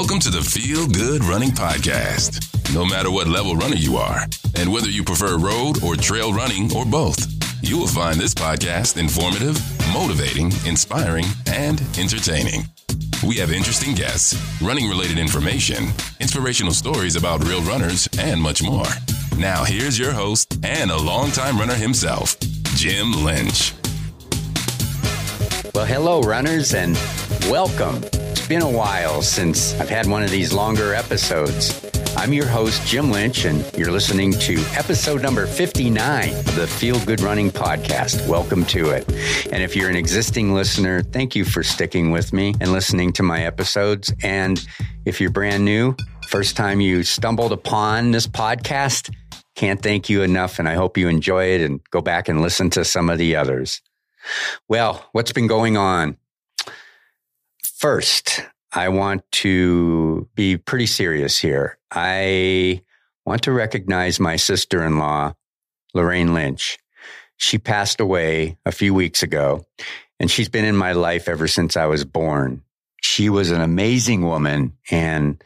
Welcome to the Feel Good Running Podcast. No matter what level runner you are, and whether you prefer road or trail running or both, you will find this podcast informative, motivating, inspiring, and entertaining. We have interesting guests, running related information, inspirational stories about real runners, and much more. Now, here's your host and a longtime runner himself, Jim Lynch. Well, hello, runners, and welcome. Been a while since I've had one of these longer episodes. I'm your host, Jim Lynch, and you're listening to episode number 59 of the Feel Good Running Podcast. Welcome to it. And if you're an existing listener, thank you for sticking with me and listening to my episodes. And if you're brand new, first time you stumbled upon this podcast, can't thank you enough. And I hope you enjoy it and go back and listen to some of the others. Well, what's been going on? First, I want to be pretty serious here. I want to recognize my sister in law, Lorraine Lynch. She passed away a few weeks ago, and she's been in my life ever since I was born. She was an amazing woman, and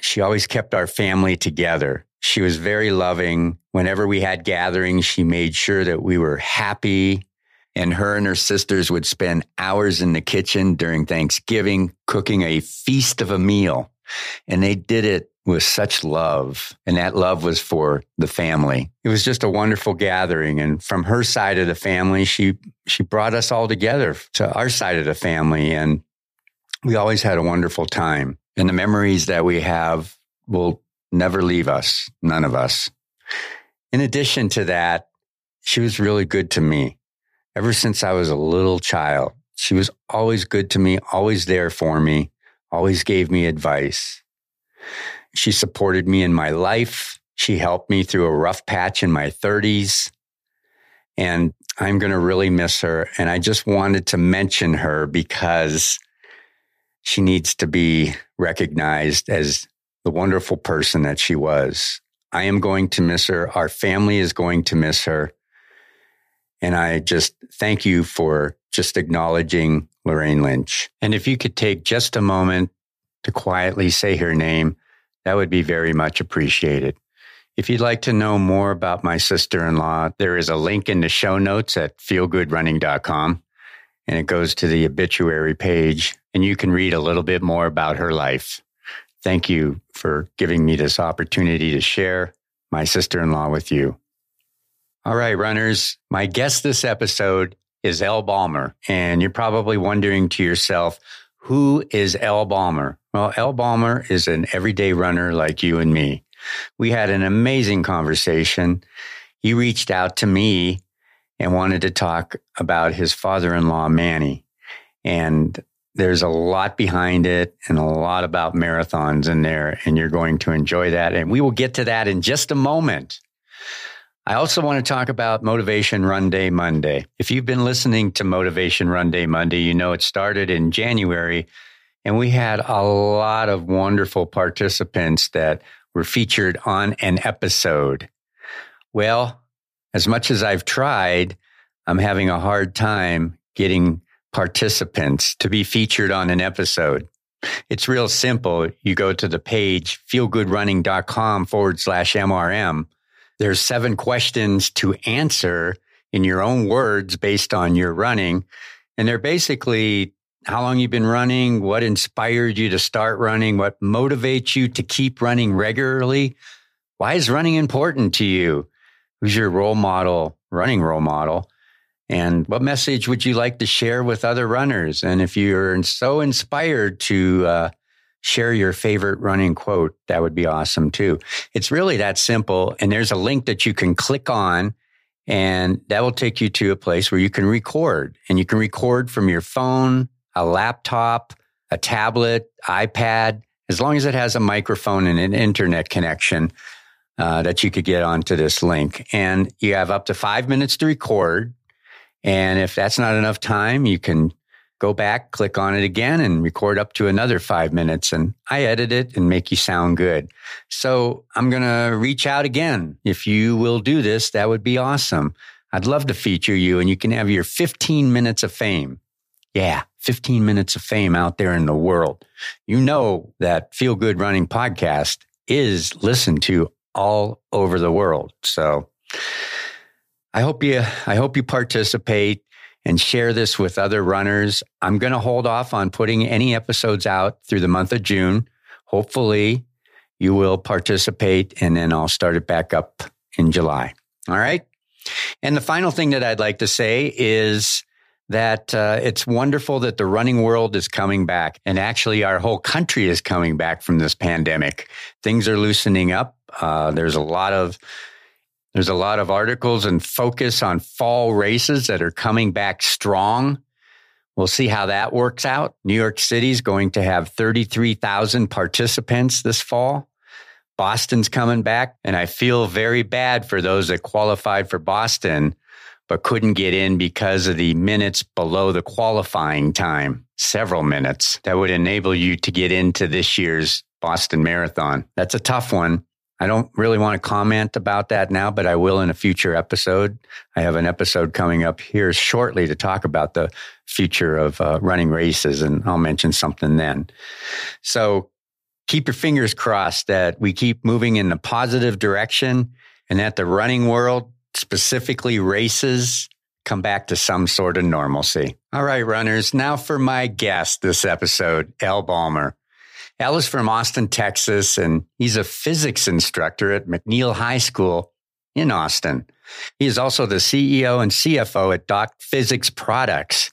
she always kept our family together. She was very loving. Whenever we had gatherings, she made sure that we were happy and her and her sisters would spend hours in the kitchen during Thanksgiving cooking a feast of a meal. And they did it with such love. And that love was for the family. It was just a wonderful gathering. And from her side of the family, she, she brought us all together to our side of the family. And we always had a wonderful time. And the memories that we have will never leave us, none of us. In addition to that, she was really good to me ever since I was a little child. She was always good to me, always there for me, always gave me advice. She supported me in my life. She helped me through a rough patch in my 30s. And I'm going to really miss her. And I just wanted to mention her because she needs to be recognized as the wonderful person that she was. I am going to miss her. Our family is going to miss her. And I just thank you for just acknowledging Lorraine Lynch. And if you could take just a moment to quietly say her name, that would be very much appreciated. If you'd like to know more about my sister in law, there is a link in the show notes at feelgoodrunning.com and it goes to the obituary page and you can read a little bit more about her life. Thank you for giving me this opportunity to share my sister in law with you. All right, runners. My guest this episode is Elle Balmer. And you're probably wondering to yourself, who is Elle Balmer? Well, Elle Balmer is an everyday runner like you and me. We had an amazing conversation. He reached out to me and wanted to talk about his father in law, Manny. And there's a lot behind it and a lot about marathons in there, and you're going to enjoy that. And we will get to that in just a moment. I also want to talk about Motivation Run Day Monday. If you've been listening to Motivation Run Day Monday, you know it started in January and we had a lot of wonderful participants that were featured on an episode. Well, as much as I've tried, I'm having a hard time getting participants to be featured on an episode. It's real simple. You go to the page feelgoodrunning.com forward slash MRM there's seven questions to answer in your own words based on your running. And they're basically how long you've been running, what inspired you to start running, what motivates you to keep running regularly. Why is running important to you? Who's your role model, running role model? And what message would you like to share with other runners? And if you're so inspired to uh, share your favorite running quote. That would be awesome too. It's really that simple. And there's a link that you can click on and that will take you to a place where you can record and you can record from your phone, a laptop, a tablet, iPad, as long as it has a microphone and an internet connection. Uh, that you could get onto this link. And you have up to five minutes to record. And if that's not enough time, you can go back, click on it again and record up to another five minutes. And I edit it and make you sound good. So I'm going to reach out again. If you will do this, that would be awesome. I'd love to feature you and you can have your 15 minutes of fame. Yeah, 15 minutes of fame out there in the world. You know that Feel Good Running podcast is listened to all over the world. So I hope you I hope you participate and share this with other runners. I'm going to hold off on putting any episodes out through the month of June. Hopefully you will participate and then I'll start it back up in July. All right. And the final thing that I'd like to say is that uh, it's wonderful that the running world is coming back. And actually, our whole country is coming back from this pandemic. Things are loosening up. Uh, there's a lot of there's a lot of articles and focus on fall races that are coming back strong. We'll see how that works out. New York City is going to have 33,000 participants this fall. Boston's coming back, and I feel very bad for those that qualified for Boston but couldn't get in because of the minutes below the qualifying time, several minutes that would enable you to get into this year's Boston Marathon. That's a tough one. I don't really want to comment about that now, but I will in a future episode. I have an episode coming up here shortly to talk about the future of uh, running races, and I'll mention something then. So keep your fingers crossed that we keep moving in the positive direction and that the running world, specifically races, come back to some sort of normalcy. All right, runners. Now for my guest this episode, Elle Balmer. Elle is from Austin, Texas, and he's a physics instructor at McNeil High School in Austin. He is also the CEO and CFO at Doc Physics Products.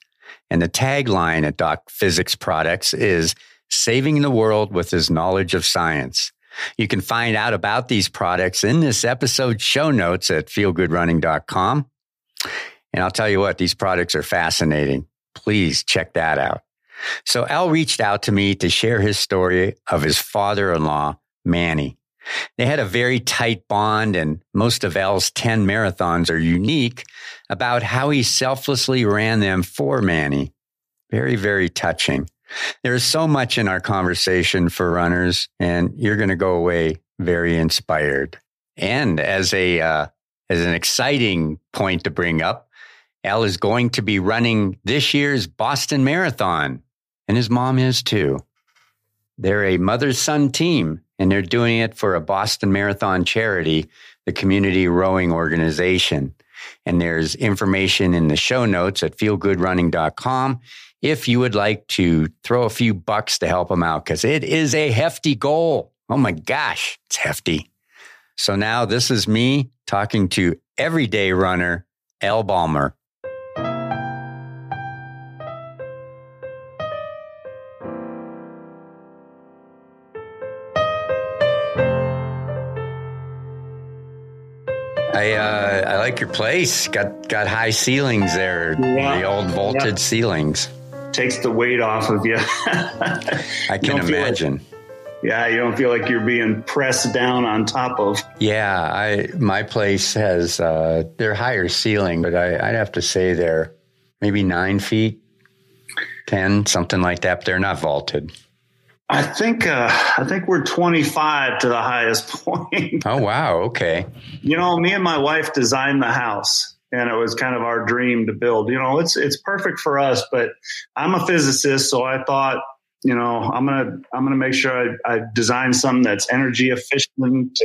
And the tagline at Doc Physics Products is saving the world with his knowledge of science. You can find out about these products in this episode show notes at feelgoodrunning.com. And I'll tell you what, these products are fascinating. Please check that out. So Elle reached out to me to share his story of his father in law, Manny. They had a very tight bond, and most of Elle's 10 marathons are unique about how he selflessly ran them for Manny. Very, very touching. There is so much in our conversation for runners, and you're going to go away very inspired. And as a uh, as an exciting point to bring up, Elle is going to be running this year's Boston Marathon and his mom is too. They're a mother son team, and they're doing it for a Boston Marathon charity, the community rowing organization. And there's information in the show notes at feelgoodrunning.com if you would like to throw a few bucks to help them out, because it is a hefty goal. Oh my gosh, it's hefty. So now this is me talking to everyday runner, Elle Balmer. I uh, I like your place. Got got high ceilings there. Yeah. The old vaulted yeah. ceilings takes the weight off of you. I can imagine. Like, yeah, you don't feel like you're being pressed down on top of. Yeah, I my place has uh, they're higher ceiling, but I, I'd have to say they're maybe nine feet, ten, something like that. But they're not vaulted. I think uh, I think we're 25 to the highest point. oh wow! Okay. You know, me and my wife designed the house, and it was kind of our dream to build. You know, it's it's perfect for us, but I'm a physicist, so I thought, you know, I'm gonna I'm gonna make sure I, I design something that's energy efficient.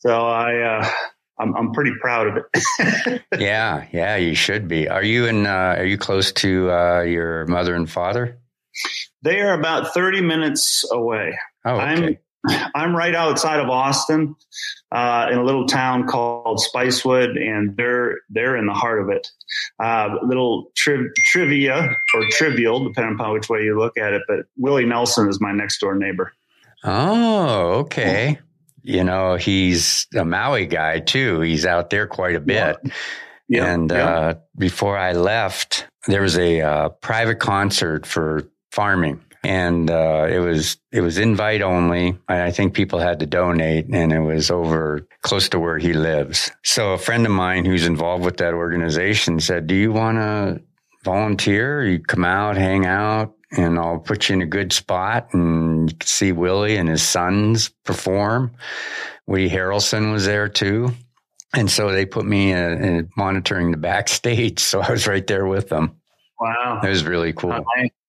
So I. Uh, I'm, I'm pretty proud of it. yeah, yeah, you should be. Are you in? Uh, are you close to uh, your mother and father? They are about 30 minutes away. Oh, okay. I'm I'm right outside of Austin, uh, in a little town called Spicewood, and they're they're in the heart of it. Uh, little tri- trivia or trivial, depending upon which way you look at it. But Willie Nelson is my next door neighbor. Oh, okay. You know, he's a Maui guy too. He's out there quite a bit. Yeah. Yeah, and yeah. Uh, before I left, there was a uh, private concert for farming. And uh, it was it was invite only. I think people had to donate, and it was over close to where he lives. So a friend of mine who's involved with that organization said, "Do you want to volunteer? You come out, hang out, and I'll put you in a good spot, and you can see Willie and his sons perform." Woody Harrelson was there too. And so they put me in, in monitoring the backstage. So I was right there with them. Wow. It was really cool. Uh,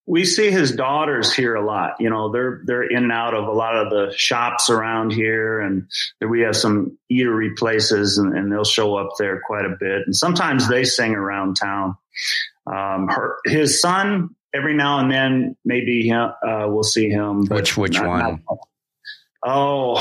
we see his daughters here a lot. You know, they're they're in and out of a lot of the shops around here, and we have some eatery places, and, and they'll show up there quite a bit. And sometimes they sing around town. Um, her, his son, every now and then, maybe uh, we'll see him. Which which not, one? Not, oh,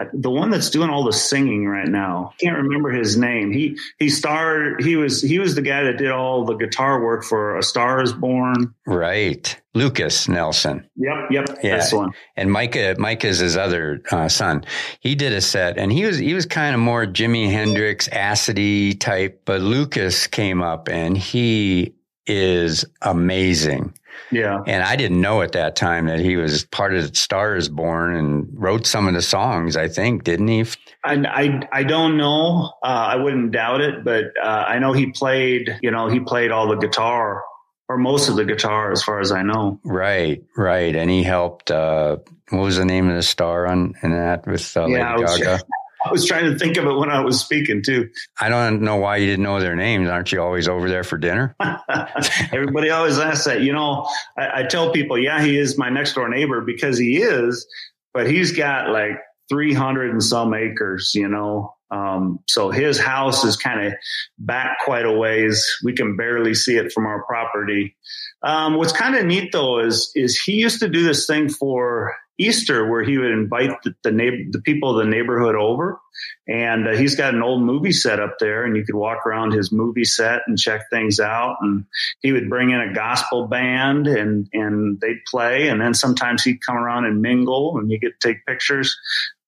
the one that's doing all the singing right now. I can't remember his name. He he starred. He was he was the guy that did all the guitar work for A Star Is Born. Right, Lucas Nelson. Yep, yep, yeah. that's one. And Micah Micah is his other uh, son. He did a set, and he was he was kind of more Jimi Hendrix, acidy type. But Lucas came up, and he is amazing. Yeah. And I didn't know at that time that he was part of Stars Born and wrote some of the songs, I think, didn't he? I, I, I don't know. Uh, I wouldn't doubt it, but uh, I know he played, you know, he played all the guitar or most of the guitar as far as I know. Right, right. And he helped, uh, what was the name of the star on in that with uh, yeah, Lady Gaga? I was trying to think of it when I was speaking too. I don't know why you didn't know their names. Aren't you always over there for dinner? Everybody always asks that. You know, I, I tell people, yeah, he is my next door neighbor because he is, but he's got like 300 and some acres, you know. Um, so his house is kind of back quite a ways. We can barely see it from our property. Um, what's kind of neat though is is he used to do this thing for Easter where he would invite the, the neighbor, the people of the neighborhood over, and uh, he's got an old movie set up there, and you could walk around his movie set and check things out. And he would bring in a gospel band, and and they'd play, and then sometimes he'd come around and mingle, and you to take pictures.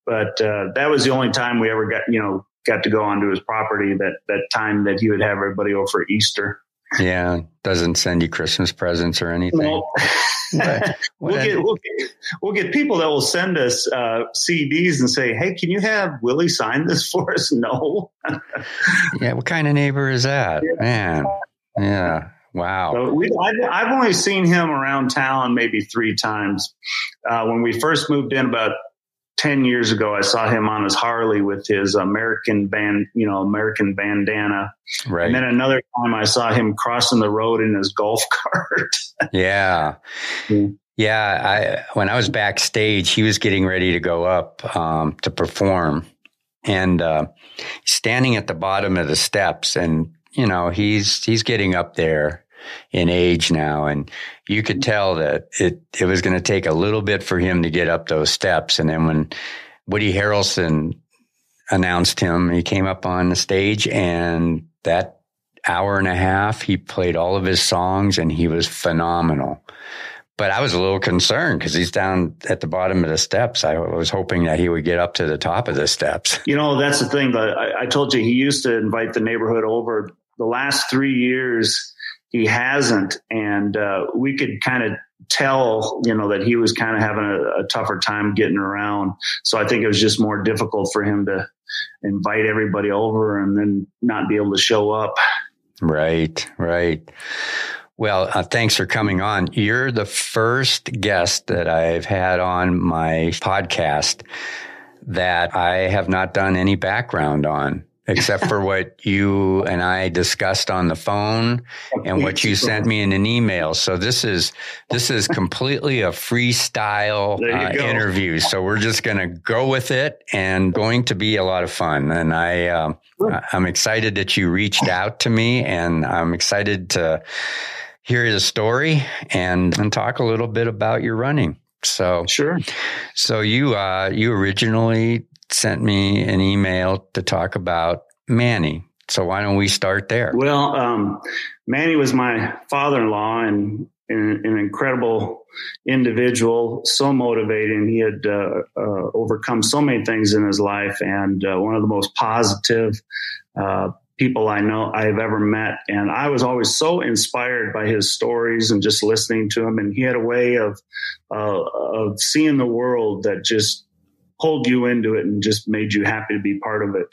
But uh, that was the only time we ever got you know got to go onto his property that that time that he would have everybody over for Easter. Yeah, doesn't send you Christmas presents or anything. we'll, get, we'll, get, we'll get people that will send us uh, CDs and say, "Hey, can you have Willie sign this for us?" No. yeah, what kind of neighbor is that, man? Yeah. Wow. So we, I've, I've, only seen him around town maybe three times. Uh, when we first moved in about 10 years ago, I saw him on his Harley with his American band, you know, American bandana. Right. And then another time I saw him crossing the road in his golf cart. yeah. Yeah. I, when I was backstage, he was getting ready to go up, um, to perform and, uh, standing at the bottom of the steps and, you know, he's, he's getting up there in age now. And you could mm-hmm. tell that it, it was going to take a little bit for him to get up those steps. And then when Woody Harrelson announced him, he came up on the stage and that hour and a half, he played all of his songs and he was phenomenal. But I was a little concerned because he's down at the bottom of the steps. I was hoping that he would get up to the top of the steps. You know, that's the thing. But I, I told you he used to invite the neighborhood over. The last three years, he hasn't, and uh, we could kind of tell, you know, that he was kind of having a, a, tougher time getting around. So I think it was just more difficult for him to invite everybody over and then not be able to show up. Right, right. Well, uh, thanks for coming on. You're the first guest that I've had on my podcast that I have not done any background on except for what you and I discussed on the phone and what you sent me in an email. So this is this is completely a freestyle uh, interview. So we're just going to go with it and going to be a lot of fun. And I um, I'm excited that you reached out to me, and I'm excited to hear the story and and talk a little bit about your running. So sure. So you uh, you originally sent me an email to talk about Manny. So why don't we start there? Well, um, Manny was my father-in-law and, and, an incredible individual, so motivating. He had uh, uh, overcome so many things in his life, and uh, one of the most positive uh, people I know I've ever met. And I was always so inspired by his stories and just listening to him. And he had a way of uh, of seeing the world that just pulled you into it and just made you happy to be part of it.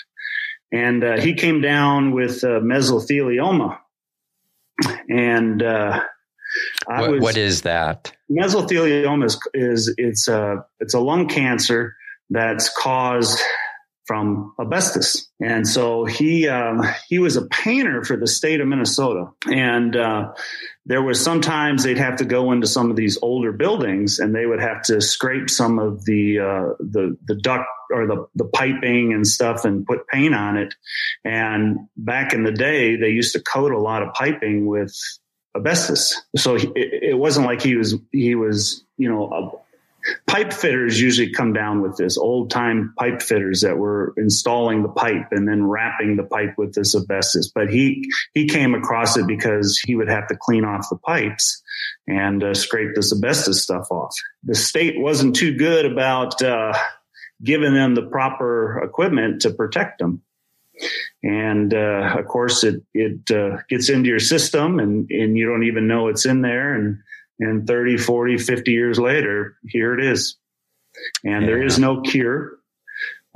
And uh, he came down with uh, mesothelioma. And uh, I what, was, what is that? Mesothelioma is, is it's a it's a lung cancer that's caused from asbestos. And so he um, he was a painter for the state of Minnesota, and uh, there was sometimes they'd have to go into some of these older buildings, and they would have to scrape some of the uh, the the duct or the the piping and stuff and put paint on it. And back in the day, they used to coat a lot of piping with asbestos. So it, it wasn't like he was he was you know pipe fitters usually come down with this old time pipe fitters that were installing the pipe and then wrapping the pipe with this asbestos. But he, he came across it because he would have to clean off the pipes and uh, scrape this asbestos stuff off. The state wasn't too good about, uh, giving them the proper equipment to protect them. And, uh, of course it, it, uh, gets into your system and, and you don't even know it's in there. And, and 30, 40, 50 years later, here it is. And yeah. there is no cure.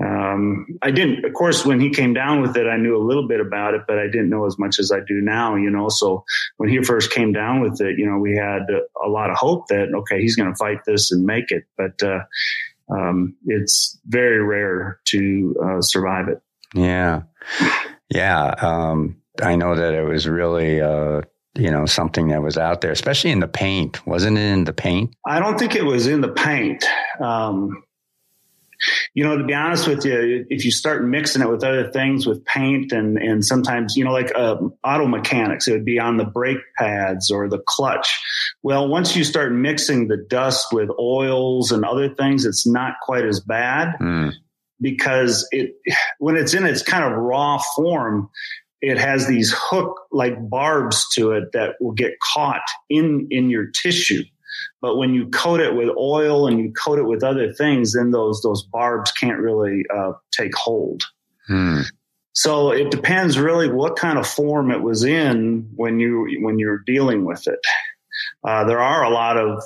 Um, I didn't, of course, when he came down with it, I knew a little bit about it, but I didn't know as much as I do now, you know. So when he first came down with it, you know, we had a lot of hope that, okay, he's going to fight this and make it. But, uh, um, it's very rare to uh, survive it. Yeah. Yeah. Um, I know that it was really, uh, you know, something that was out there, especially in the paint. Wasn't it in the paint? I don't think it was in the paint. Um, you know, to be honest with you, if you start mixing it with other things, with paint and and sometimes, you know, like uh, auto mechanics, it would be on the brake pads or the clutch. Well, once you start mixing the dust with oils and other things, it's not quite as bad. Mm. Because it, when it's in its kind of raw form, it has these hook like barbs to it that will get caught in in your tissue. But when you coat it with oil and you coat it with other things then those those barbs can't really uh, take hold. Hmm. so it depends really what kind of form it was in when you when you're dealing with it. Uh, there are a lot of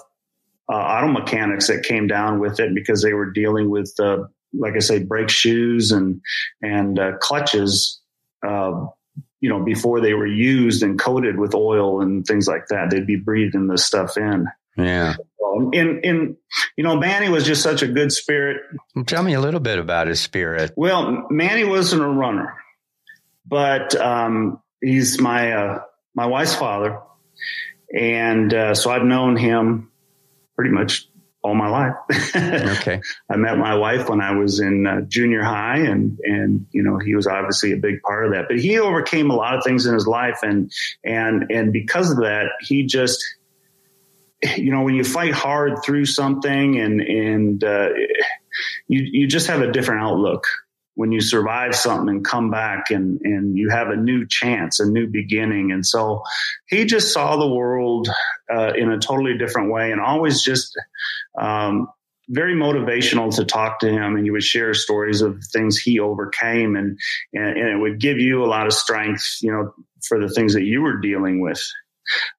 uh, auto mechanics that came down with it because they were dealing with uh, like i say brake shoes and and uh, clutches uh, you know, before they were used and coated with oil and things like that. They'd be breathing this stuff in. Yeah. Um, and, and, you know, Manny was just such a good spirit. Tell me a little bit about his spirit. Well, Manny wasn't a runner, but, um, he's my, uh, my wife's father. And, uh, so I've known him pretty much all my life. okay. I met my wife when I was in uh, junior high and, and, you know, he was obviously a big part of that, but he overcame a lot of things in his life. And, and, and because of that, he just, you know, when you fight hard through something and, and, uh, you, you just have a different outlook when you survive something and come back and, and you have a new chance, a new beginning. And so he just saw the world uh, in a totally different way and always just um, very motivational to talk to him and you would share stories of things he overcame and, and, and it would give you a lot of strength, you know, for the things that you were dealing with.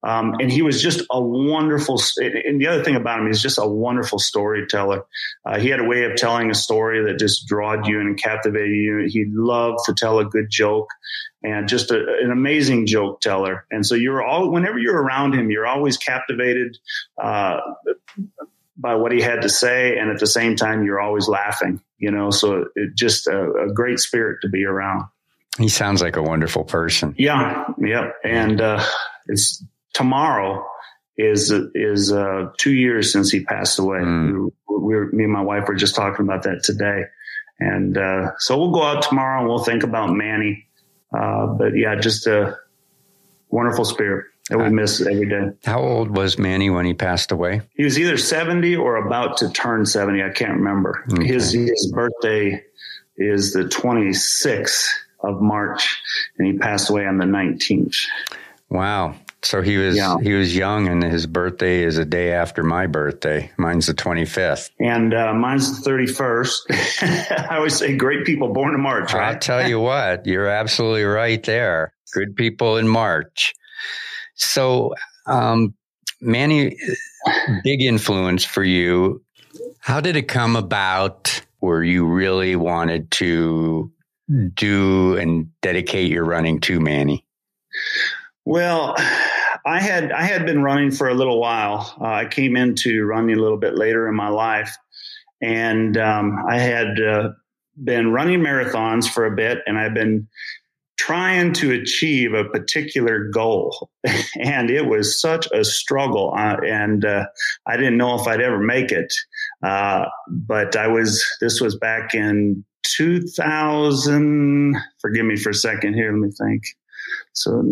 Um, and he was just a wonderful, and the other thing about him, he's just a wonderful storyteller. Uh, he had a way of telling a story that just drawed you and captivated you. He loved to tell a good joke and just a, an amazing joke teller. And so you're all, whenever you're around him, you're always captivated, uh, by what he had to say. And at the same time, you're always laughing, you know, so it just a, a great spirit to be around. He sounds like a wonderful person. Yeah. Yeah. And, uh, it's tomorrow is is uh, two years since he passed away. Mm. We, we me and my wife were just talking about that today, and uh, so we'll go out tomorrow and we'll think about Manny. Uh, but yeah, just a wonderful spirit that we miss every day. How old was Manny when he passed away? He was either seventy or about to turn seventy. I can't remember. Okay. His his birthday is the twenty sixth of March, and he passed away on the nineteenth. Wow. So he was yeah. he was young, and his birthday is a day after my birthday. Mine's the twenty fifth, and uh, mine's the thirty first. I always say, "Great people born in March." Right? I'll tell you what, you're absolutely right there. Good people in March. So, um, Manny, big influence for you. How did it come about where you really wanted to do and dedicate your running to Manny? Well, I had I had been running for a little while. Uh, I came into running a little bit later in my life, and um, I had uh, been running marathons for a bit and I've been trying to achieve a particular goal. and it was such a struggle. Uh, and I didn't know if I'd ever make it. Uh, but I was, this was back in 2000. Forgive me for a second here. Let me think. So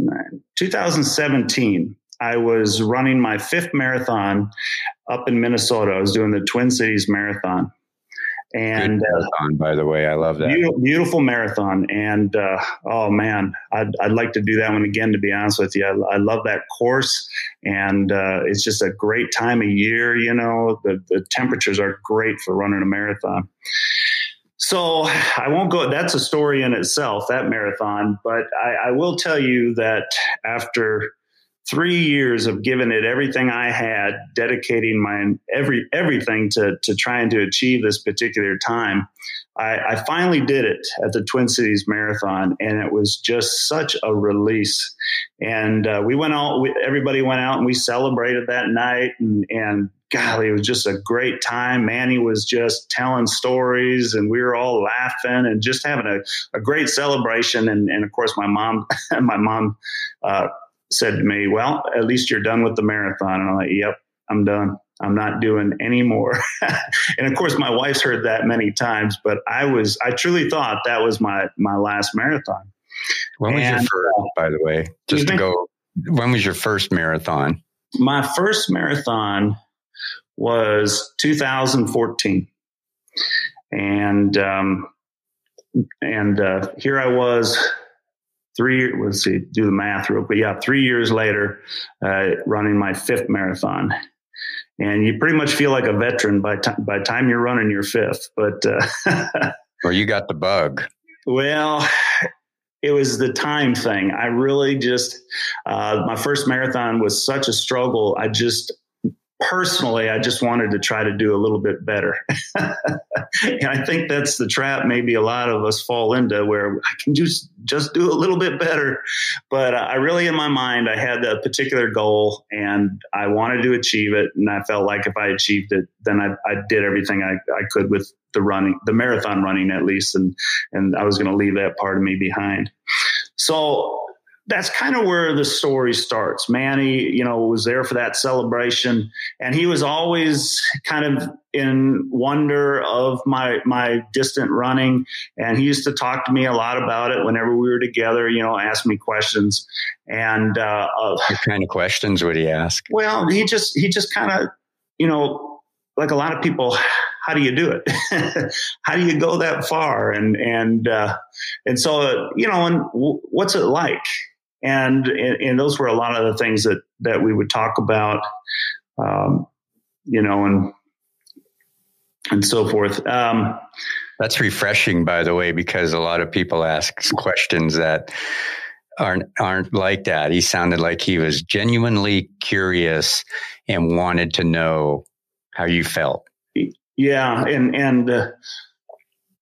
2017. I was running my fifth marathon up in Minnesota. I was doing the Twin Cities Marathon. And uh, marathon, by the way, I love that beautiful, beautiful marathon. And uh, oh man, I'd, I'd like to do that one again. To be honest with you, I, I love that course, and uh, it's just a great time of year. You know, the the temperatures are great for running a marathon. So I won't go. That's a story in itself, that marathon. But I, I will tell you that after three years of giving it everything I had, dedicating my every everything to to trying to achieve this particular time. I, I finally did it at the Twin Cities Marathon, and it was just such a release. And uh, we went out. We, everybody went out, and we celebrated that night. And, and golly, it was just a great time. Manny was just telling stories, and we were all laughing and just having a, a great celebration. And, and of course, my mom, my mom. Uh, said to me, Well, at least you're done with the marathon. And I'm like, Yep, I'm done. I'm not doing any more. and of course, my wife's heard that many times, but I was, I truly thought that was my, my last marathon. When was and, your first, uh, by the way, just to go, when was your first marathon? My first marathon was 2014. And, um, and, uh, here I was three let's see do the math real quick. Yeah three years later uh, running my fifth marathon. And you pretty much feel like a veteran by time by time you're running your fifth but uh, well you got the bug. Well it was the time thing. I really just uh, my first marathon was such a struggle. I just personally, I just wanted to try to do a little bit better. and I think that's the trap maybe a lot of us fall into where I can just just do a little bit better. But I really in my mind I had a particular goal and I wanted to achieve it and I felt like if I achieved it then I, I did everything I, I could with the running the marathon running at least and and I was going to leave that part of me behind. So that's kind of where the story starts. Manny, you know, was there for that celebration, and he was always kind of in wonder of my my distant running. And he used to talk to me a lot about it whenever we were together. You know, ask me questions. And uh, what kind of questions would he ask? Well, he just he just kind of, you know, like a lot of people how do you do it? how do you go that far? And and uh, and so you know, and w- what's it like? And, and those were a lot of the things that that we would talk about, um, you know, and and so forth. Um, That's refreshing, by the way, because a lot of people ask questions that aren't aren't like that. He sounded like he was genuinely curious and wanted to know how you felt. Yeah, and and uh,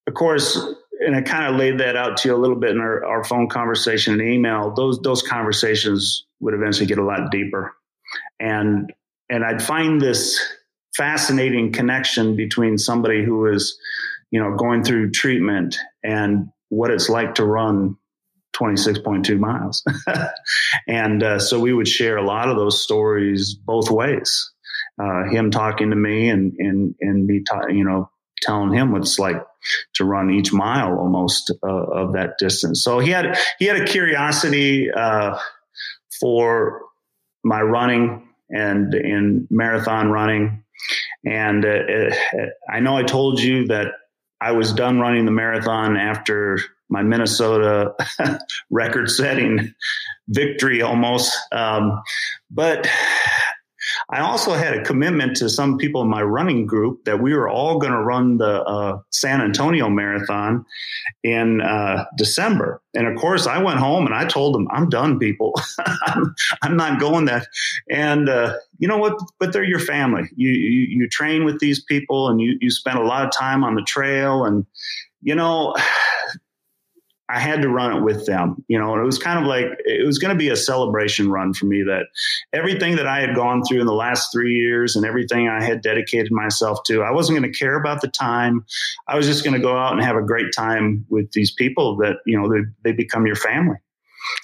of course, and I kind of laid that out to you a little bit in our, our phone conversation and email. Those those conversations would eventually get a lot deeper, and and I'd find this fascinating connection between somebody who is, you know, going through treatment and what it's like to run 26.2 miles. and uh, so we would share a lot of those stories both ways. Uh, him talking to me and and and me, ta- you know, telling him what it's like to run each mile almost uh, of that distance. So he had he had a curiosity uh, for my running and in marathon running. And uh, uh, I know I told you that I was done running the marathon after my Minnesota record setting victory almost. Um, but I also had a commitment to some people in my running group that we were all going to run the uh, San Antonio Marathon in uh, December. And of course, I went home and I told them, I'm done, people. I'm, I'm, not going that. And uh, you know what? But they're your family. You, you, you train with these people and you, you spend a lot of time on the trail. And, you know, I had to run it with them, you know, and it was kind of like it was going to be a celebration run for me that everything that I had gone through in the last three years and everything I had dedicated myself to, I wasn't going to care about the time. I was just going to go out and have a great time with these people that, you know, they, they become your family.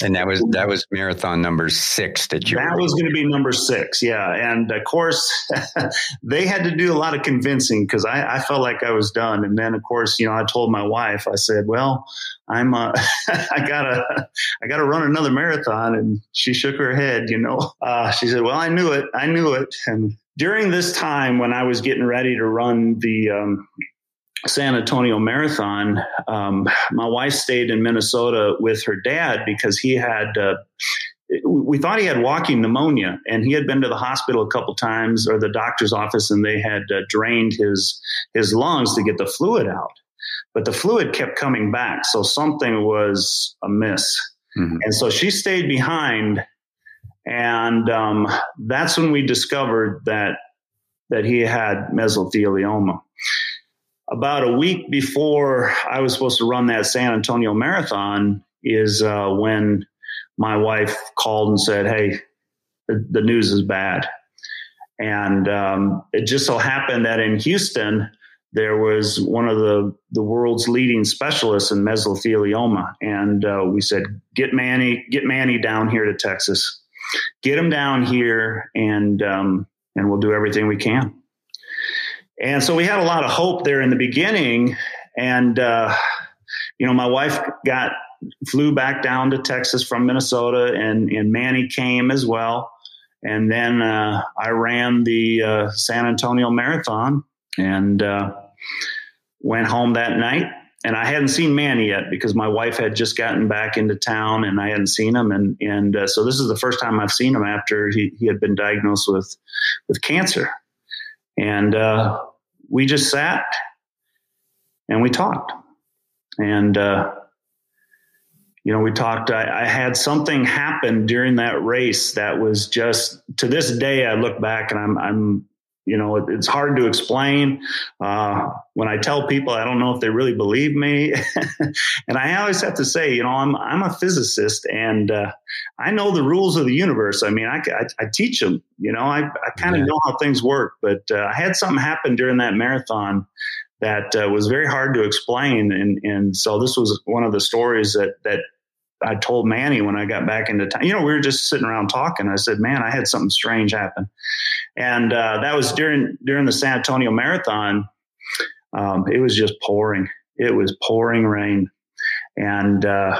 And that was that was marathon number six that you. That was going to be number six, yeah. And of course, they had to do a lot of convincing because I, I, felt like I was done. And then, of course, you know, I told my wife, I said, "Well, I'm, uh, I gotta, I gotta run another marathon." And she shook her head. You know, uh, she said, "Well, I knew it, I knew it." And during this time when I was getting ready to run the um, San Antonio Marathon, um, my wife stayed in Minnesota with her dad because he had. Uh, we thought he had walking pneumonia, and he had been to the hospital a couple times or the doctor's office, and they had uh, drained his his lungs to get the fluid out. But the fluid kept coming back, so something was amiss. Mm-hmm. And so she stayed behind, and um, that's when we discovered that that he had mesothelioma about a week before I was supposed to run that San Antonio marathon is uh, when my wife called and said, Hey, the, news is bad. And um, it just so happened that in Houston, there was one of the, the world's leading specialists in mesothelioma. And uh, we said, get Manny, get Manny down here to Texas, get him down here and, um, and we'll do everything we can. And so we had a lot of hope there in the beginning. And, uh, you know, my wife got, flew back down to Texas from Minnesota and, and Manny came as well. And then uh, I ran the uh, San Antonio Marathon and uh, went home that night. And I hadn't seen Manny yet because my wife had just gotten back into town and I hadn't seen him. And, and uh, so this is the first time I've seen him after he, he had been diagnosed with, with cancer. And uh, we just sat and we talked. And, uh, you know, we talked. I, I, had something happen during that race that was just to this day. I look back and I'm, I'm you know, it, it's hard to explain. Uh, when I tell people, I don't know if they really believe me. and I always have to say, you know, I'm I'm a physicist and uh, I know the rules of the universe. I mean, I, I, I teach them. You know, I, I kind of yeah. know how things work. But uh, I had something happen during that marathon that uh, was very hard to explain, and and so this was one of the stories that that I told Manny when I got back into town. You know, we were just sitting around talking. I said, "Man, I had something strange happen," and uh, that was during during the San Antonio Marathon. Um, it was just pouring. It was pouring rain, and uh,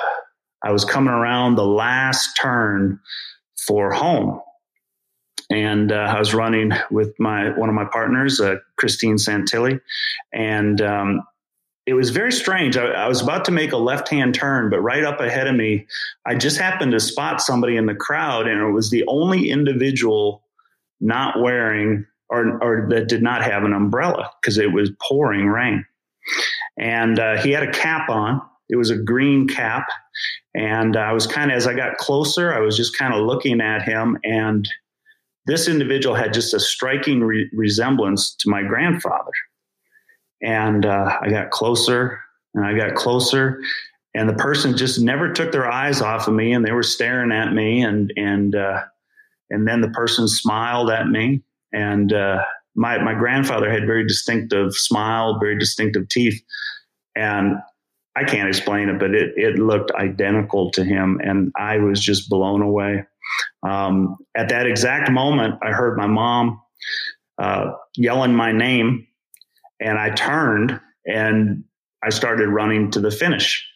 I was coming around the last turn for home, and uh, I was running with my one of my partners, uh, Christine Santilli, and um, it was very strange. I, I, was about to make a left hand turn, but right up ahead of me, I just happened to spot somebody in the crowd, and it was the only individual not wearing or, or that did not have an umbrella because it was pouring rain. And uh, he had a cap on. It was a green cap. And I was kind of, as I got closer, I was just kind of looking at him. And this individual had just a striking re- resemblance to my grandfather. And uh, I got closer and I got closer, and the person just never took their eyes off of me, and they were staring at me, and and uh, and then the person smiled at me, and uh, my my grandfather had very distinctive smile, very distinctive teeth, and I can't explain it, but it it looked identical to him, and I was just blown away. Um, at that exact moment, I heard my mom uh, yelling my name and I turned and I started running to the finish.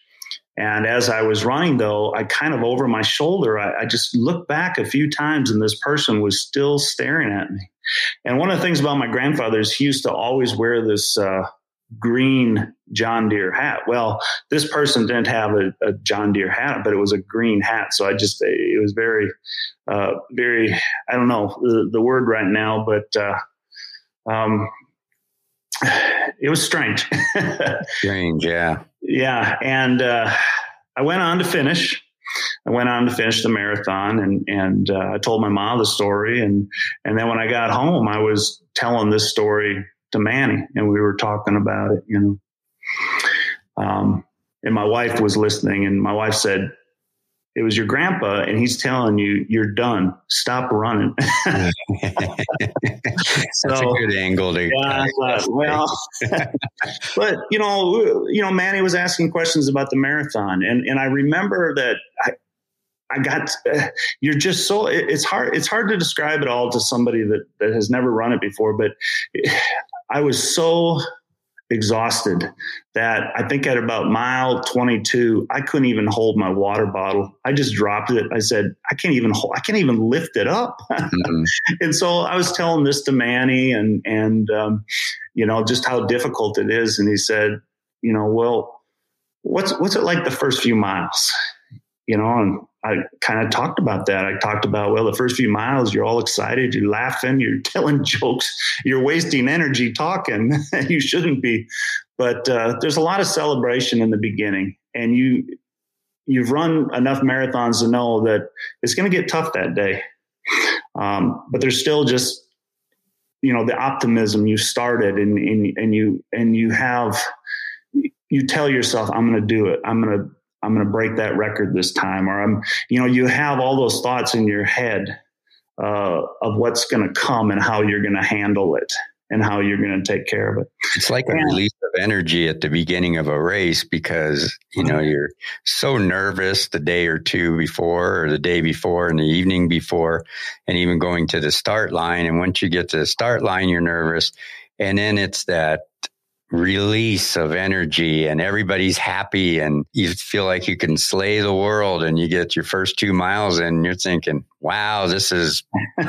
And as I was running, though, I kind of over my shoulder, I, I, just looked back a few times and this person was still staring at me. And one of the things about my grandfather is he used to always wear this uh, green John Deere hat. Well, this person didn't have a, a, John Deere hat, but it was a green hat. So I just, it was very, uh, very, I don't know the, the word right now, but uh, um, it was strange. strange, yeah. Yeah. And uh, I went on to finish. I went on to finish the marathon and, and uh, I told my mom the story. And, and then when I got home, I was telling this story to Manny and we were talking about it, you know. Um, and my wife was listening, and my wife said, it was your grandpa and he's telling you you're done. Stop running. That's so, a good angle to yeah, well but you know you know manny was asking questions about the marathon and and i remember that i I got uh, you're just so it's hard it's hard to describe it all to somebody that that has never run it before but I was so exhausted that I think at about mile 22, I couldn't even hold my water bottle. I just dropped it. I said, I can't even hold, I can't even lift it up. Mm-hmm. and so I was telling this to Manny and, and, um, you know, just how difficult it is. And he said, you know, well, what's, what's it like the first few miles? You know, and I kind of talked about that. I talked about, well, the first few miles, you're all excited, you're laughing, you're telling jokes, you're wasting energy talking. you shouldn't be. But uh, there's a lot of celebration in the beginning. And you, you've run enough marathons to know that it's going to get tough that day. Um, but there's still just, you know, the optimism you started and, and, and you, and you have, you tell yourself, I'm going to do it. I'm going to, I'm going to break that record this time, or I'm, you know, you have all those thoughts in your head uh, of what's going to come and how you're going to handle it and how you're going to take care of it. It's like a release of energy at the beginning of a race because, you know, you're so nervous the day or two before or the day before and the evening before and even going to the start line. And once you get to the start line, you're nervous. And then it's that release of energy and everybody's happy and you feel like you can slay the world and you get your first two miles and you're thinking, wow, this is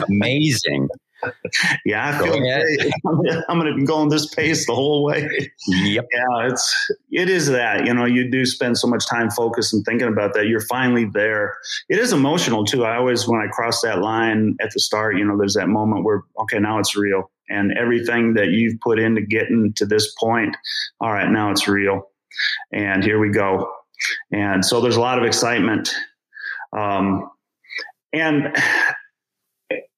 amazing. yeah, I feel Go I'm going to be going this pace the whole way. Yep. Yeah, it's it is that you know you do spend so much time focused and thinking about that. You're finally there. It is emotional too. I always when I cross that line at the start, you know, there's that moment where okay, now it's real and everything that you've put into getting to this point. All right, now it's real. And here we go. And so there's a lot of excitement. Um, and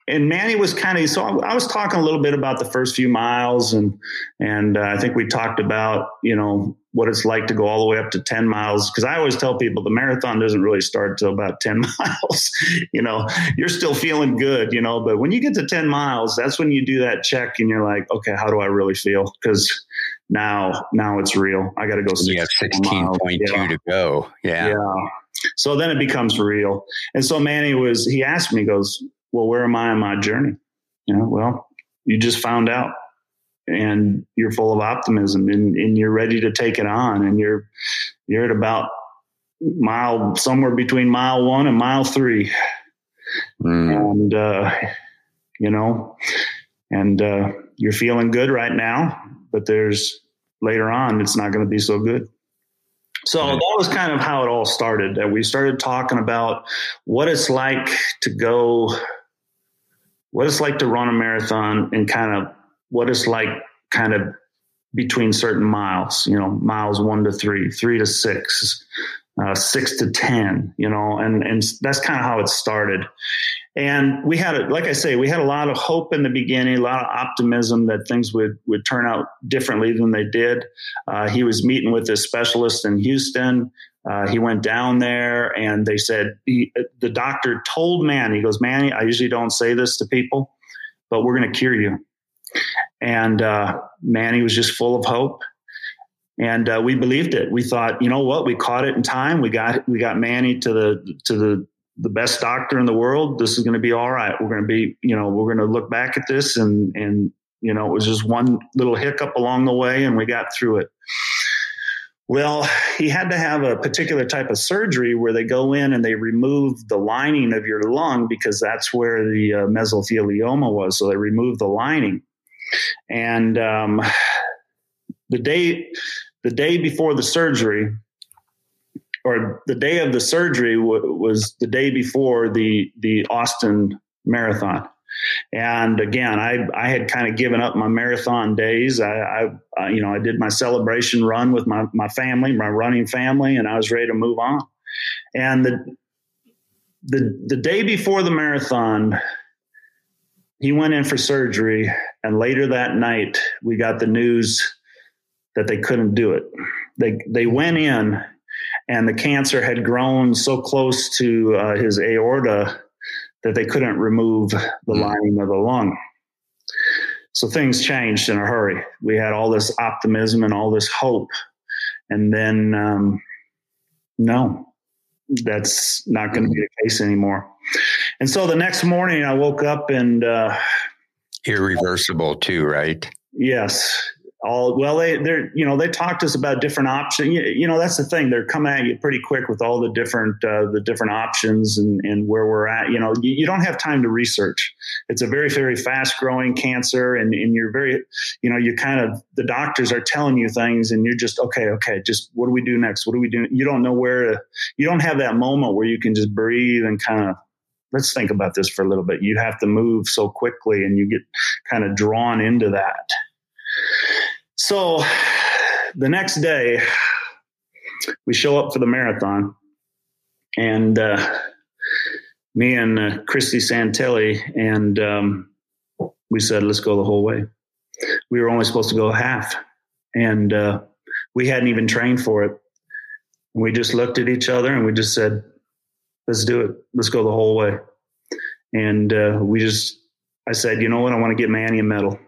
and Manny was kind of so I was talking a little bit about the first few miles and and uh, I think we talked about you know what it's like to go all the way up to 10 miles because I always tell people the marathon doesn't really start until about 10 miles you know you're still feeling good you know but when you get to 10 miles that's when you do that check and you're like okay how do I really feel? Because now now it's real. I got to go you have 16.2 yeah. to go yeah. Yeah. So then it becomes real. And so Manny was he asked me he goes well, where am I on my journey? You know, well, you just found out and you're full of optimism and, and you're ready to take it on and you're you're at about mile somewhere between mile one and mile three mm. and uh, you know and uh, you're feeling good right now but there's later on it's not going to be so good so that was kind of how it all started that we started talking about what it's like to go what it's like to run a marathon and kind of what it's like kind of between certain miles, you know, miles one to three, three to six, uh, six to 10, you know, and, and that's kind of how it started. And we had, a, like I say, we had a lot of hope in the beginning, a lot of optimism that things would, would turn out differently than they did. Uh, he was meeting with a specialist in Houston. Uh, he went down there and they said, he, the doctor told Manny, he goes, Manny, I usually don't say this to people, but we're going to cure you. And uh, Manny was just full of hope. And uh, we believed it. We thought, you know what? We caught it in time. We got we got Manny to the to the the best doctor in the world. This is going to be all right. We're going to be, you know, we're going to look back at this and and you know, it was just one little hiccup along the way, and we got through it. Well, he had to have a particular type of surgery where they go in and they remove the lining of your lung because that's where the uh, mesothelioma was. So they remove the lining. And um, the day the day before the surgery, or the day of the surgery, w- was the day before the the Austin Marathon. And again, I, I had kind of given up my marathon days. I, I, you know, I did my celebration run with my, my family, my running family, and I was ready to move on. And the, the, the day before the marathon, he went in for surgery. And later that night, we got the news that they couldn't do it. They, they went in and the cancer had grown so close to uh, his aorta that they couldn't remove the mm. lining of the lung. So things changed in a hurry. We had all this optimism and all this hope. And then, um, no, that's not going to be the case anymore. And so the next morning I woke up and, uh, irreversible too, right? Yes all well they they're you know they talked to us about different options you, you, know that's the thing. They're coming at you pretty quick with all the different uh, the different options and, and where we're at. You know you, you, don't have time to research. It's a very very fast growing cancer and, and you're very you know you kind of the doctors are telling you things and you're just okay okay just what do we do next? What do we do? You don't know where to you don't have that moment where you can just breathe and kind of let's think about this for a little bit. You have to move so quickly and you get kind of drawn into that so the next day, we show up for the marathon, and uh, me and uh, Christy Santelli, and um, we said, let's go the whole way. We were only supposed to go half, and uh, we hadn't even trained for it. We just looked at each other and we just said, let's do it. Let's go the whole way. And uh, we just, I said, you know what? I want to get Manny a medal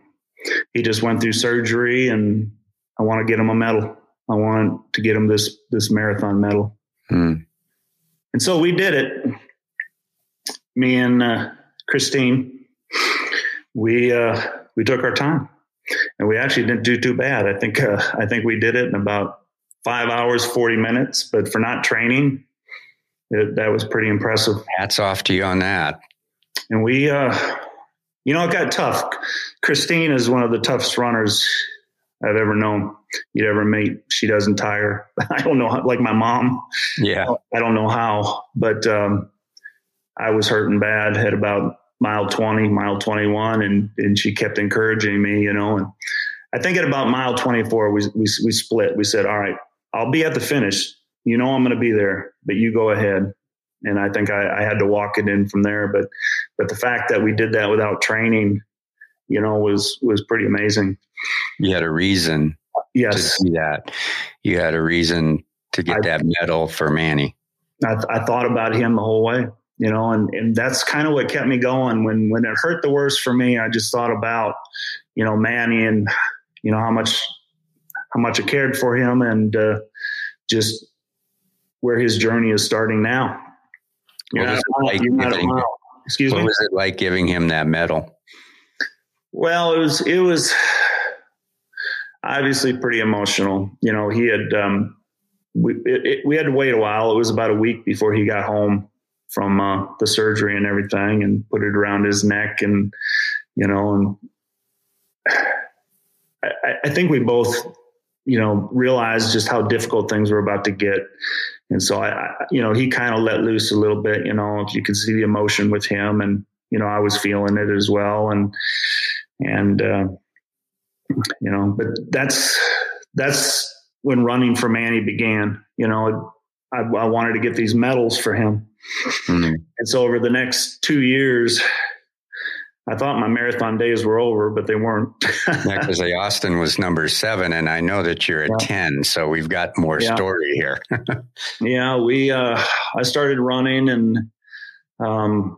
he just went through surgery and I want to get him a medal. I want to get him this this marathon medal. Hmm. And so we did it. Me and uh, Christine, we uh, we took our time, and we actually didn't do too bad. I think uh, I think we did it in about five hours forty minutes. But for not training, it, that was pretty impressive. Hats off to you on that. And we uh, you know, it got tough. Christine is one of the toughest runners I've ever known. You'd ever meet. She doesn't tire. I don't know, how, like my mom. Yeah. I don't know how, but um, I was hurting bad at about mile 20, mile 21, and, and she kept encouraging me, you know. And I think at about mile 24, we, we, we split. We said, all right, I'll be at the finish. You know, I'm going to be there, but you go ahead and I think I, I, had to walk it in from there. But but the fact that we did that without training, you know, was was pretty amazing. You had a reason, yes, to do that. You had a reason to get I, that medal for Manny. I, I thought about him the whole way, you know, and and that's kind of what kept me going. When when it hurt the worst for me, I just thought about, you know, Manny and you know how much how much I cared for him and uh, just where his journey is starting now what was it like giving, Excuse what me. was it like giving him that medal? Well, it was it was obviously pretty emotional. You know, he had um, we it, it, we had to wait a while. It was about a week before he got home from uh, the surgery and everything, and put it around his neck, and you know, and I, I think we both, you know, realized just how difficult things were about to get. And so I, you know, he kind of let loose a little bit, you know, you could see the emotion with him and, you know, I was feeling it as well. And, and, uh, you know, but that's, that's when running for Manny began, you know, I, I wanted to get these medals for him. Mm-hmm. And so over the next two years, I thought my marathon days were over, but they weren't. yeah, because the Austin was number seven, and I know that you're at yeah. ten, so we've got more yeah. story here. yeah, we. Uh, I started running, and um,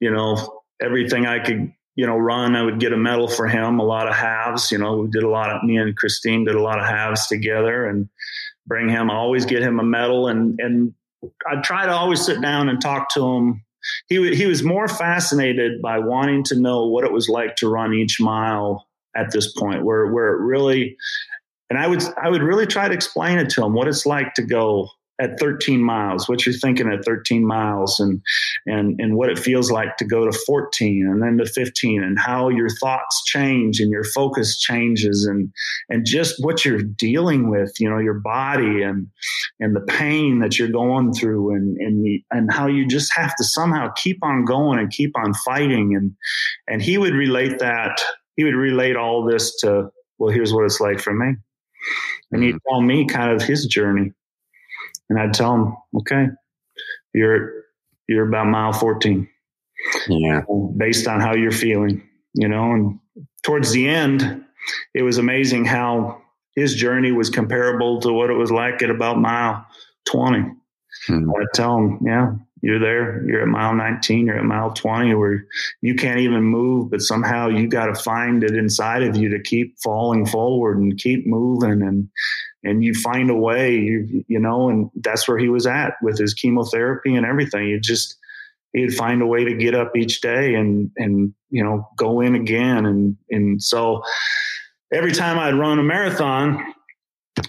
you know everything I could, you know, run. I would get a medal for him. A lot of halves. You know, we did a lot of. Me and Christine did a lot of halves together, and bring him. I always get him a medal, and and I try to always sit down and talk to him he he was more fascinated by wanting to know what it was like to run each mile at this point, where where it really, and I would I would really try to explain it to him what it's like to go at 13 miles, what you're thinking at 13 miles and, and, and what it feels like to go to 14 and then to 15 and how your thoughts change and your focus changes and, and just what you're dealing with, you know, your body and, and the pain that you're going through and, and, the, and how you just have to somehow keep on going and keep on fighting. And, and he would relate that, he would relate all this to, well, here's what it's like for me. And he'd mm-hmm. tell me kind of his journey and I'd tell them, okay, you're you're about mile 14. Yeah. Based on how you're feeling, you know, and towards the end, it was amazing how his journey was comparable to what it was like at about mile 20. Hmm. I tell them, yeah, you're there. You're at mile 19. You're at mile 20 where you can't even move, but somehow you got to find it inside of you to keep falling forward and keep moving. And, and you find a way, you, you know, and that's where he was at with his chemotherapy and everything. You just, he'd find a way to get up each day and, and, you know, go in again. And, and so every time I'd run a marathon,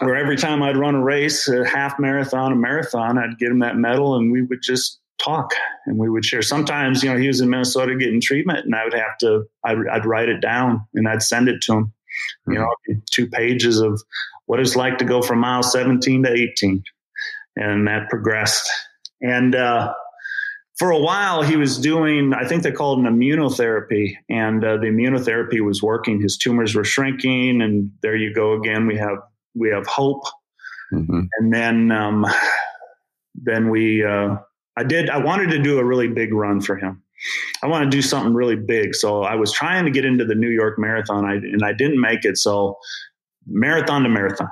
or every time I'd run a race, a half marathon, a marathon, I'd get him that medal and we would just talk and we would share. Sometimes, you know, he was in Minnesota getting treatment and I would have to, I'd, I'd write it down and I'd send it to him, mm-hmm. you know, two pages of what it's like to go from mile 17 to 18. And that progressed. And, uh, for a while, he was doing, I think they called an immunotherapy, and uh, the immunotherapy was working. His tumors were shrinking, and there you go again. We have we have hope, mm-hmm. and then um, then we uh, I did I wanted to do a really big run for him. I want to do something really big, so I was trying to get into the New York Marathon, I, and I didn't make it. So marathon to marathon.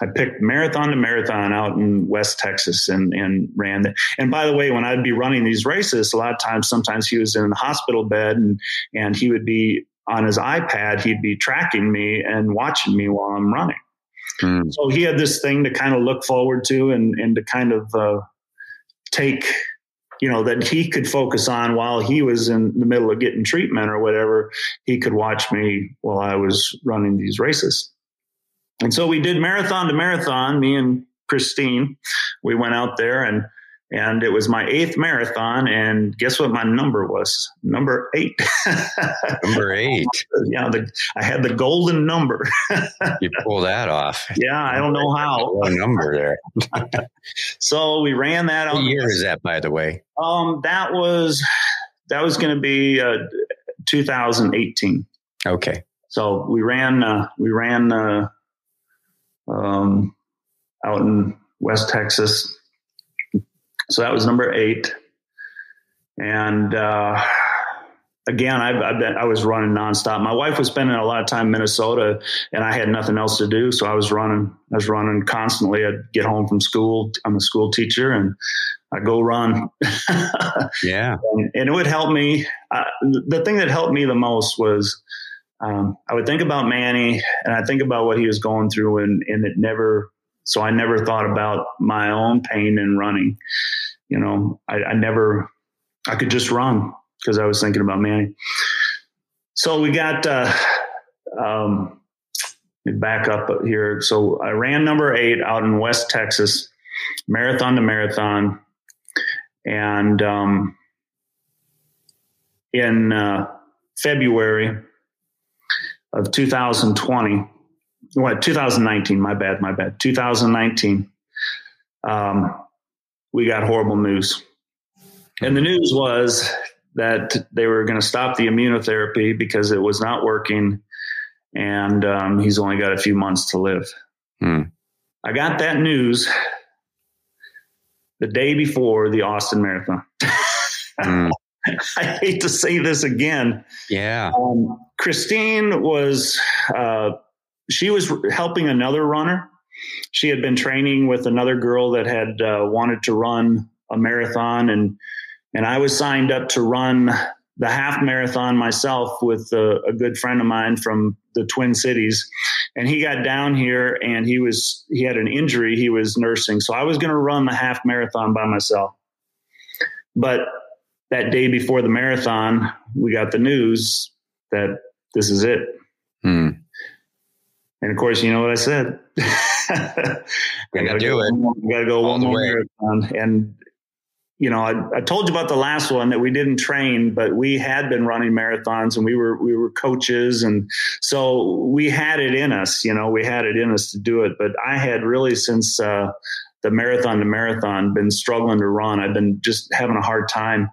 I picked marathon to marathon out in West Texas and, and ran that. And by the way, when I'd be running these races, a lot of times, sometimes he was in the hospital bed and, and he would be on his iPad, he'd be tracking me and watching me while I'm running. Mm. So he had this thing to kind of look forward to and, and to kind of uh, take, you know, that he could focus on while he was in the middle of getting treatment or whatever. He could watch me while I was running these races. And so we did marathon to marathon, me and Christine. We went out there and and it was my eighth marathon and guess what my number was? Number eight. Number eight. Yeah the, i had the golden number. You pull that off. Yeah i don't know how. Number there. So we ran that what year is that by the way? Um that was that was going to be uh, 2018 okay. So we ran uh, we ran uh, um, out in west texas so that was number eight. And uh, again, I've, I've, been, I was running nonstop. My wife was spending a lot of time in Minnesota, and I had nothing else to do, so I was running. I was running constantly. I'd get home from school. I'm a school teacher, and I go run. yeah, and, and, it would help me. Uh, the thing that helped me the most was um, I would think about Manny, and I think about what he was going through, and and it never so I never thought about my own pain in running. You know, I, I never, I could just run because I was thinking about Manny. So we got, uh, um, back up here. So I ran number eight out in West Texas, marathon to marathon. And um, in uh, February of 2020, what 2019 my bad my bad 2019 um, we got horrible news and the news was that they were going to stop the immunotherapy because it was not working and um, he's only got a few months to live hmm. i got that news the day before the austin marathon hmm. I hate to say this again. Yeah. Um, Christine was uh, she was helping another runner. She had been training with another girl that had uh, wanted to run a marathon, and and I was signed up to run the half marathon myself with a, a, good friend of mine from the Twin Cities. And he got down here and he was he had an injury he was nursing, so I was going to run the half marathon by myself. But that day before the marathon, we got the news that this is it. Hmm. And of course, you know what I said. I gotta do it. We gotta go All one more marathon. And you know, I, I, told you about the last one that we didn't train, but we had been running marathons and we were we were coaches, and so we had it in us. You know, we had it in us to do it. But I had really since uh, the marathon to marathon been struggling to run. I've been just having a hard time,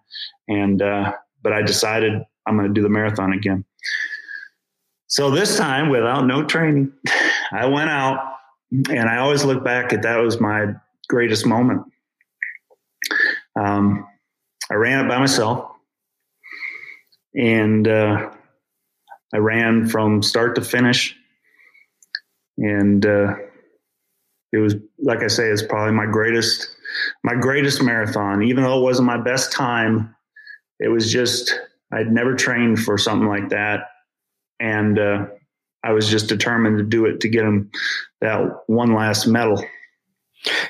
and uh, but I decided I'm going to do the marathon again. So this time, without no training, I went out, and I always look back at that was my greatest moment. Um, I ran it by myself, and uh, I ran from start to finish, and uh, it was like I say, it's probably my greatest my greatest marathon. Even though it wasn't my best time, it was just I'd never trained for something like that, and uh, I was just determined to do it to get him that one last medal.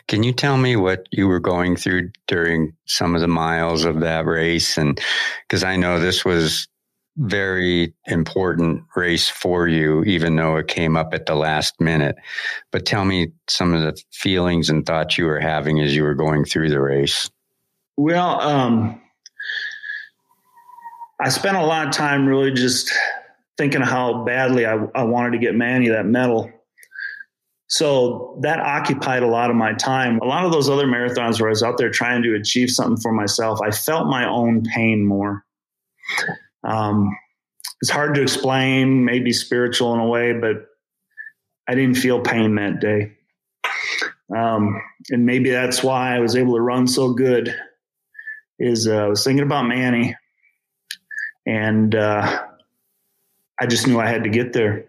Can you tell me what you were going through during some of the miles of that race? And because I know this was very important race for you, even though it came up at the last minute. But tell me some of the feelings and thoughts you were having as you were going through the race. Well, um, I spent a lot of time really just thinking how badly I, I wanted to get Manny that medal. So that occupied a lot of my time. A lot of those other marathons where I was out there trying to achieve something for myself, I felt my own pain more. Um, it's hard to explain, maybe spiritual in a way, but I didn't feel pain that day. Um, and maybe that's why I was able to run so good. Is uh, I was thinking about Manny, and uh, I just knew I had to get there.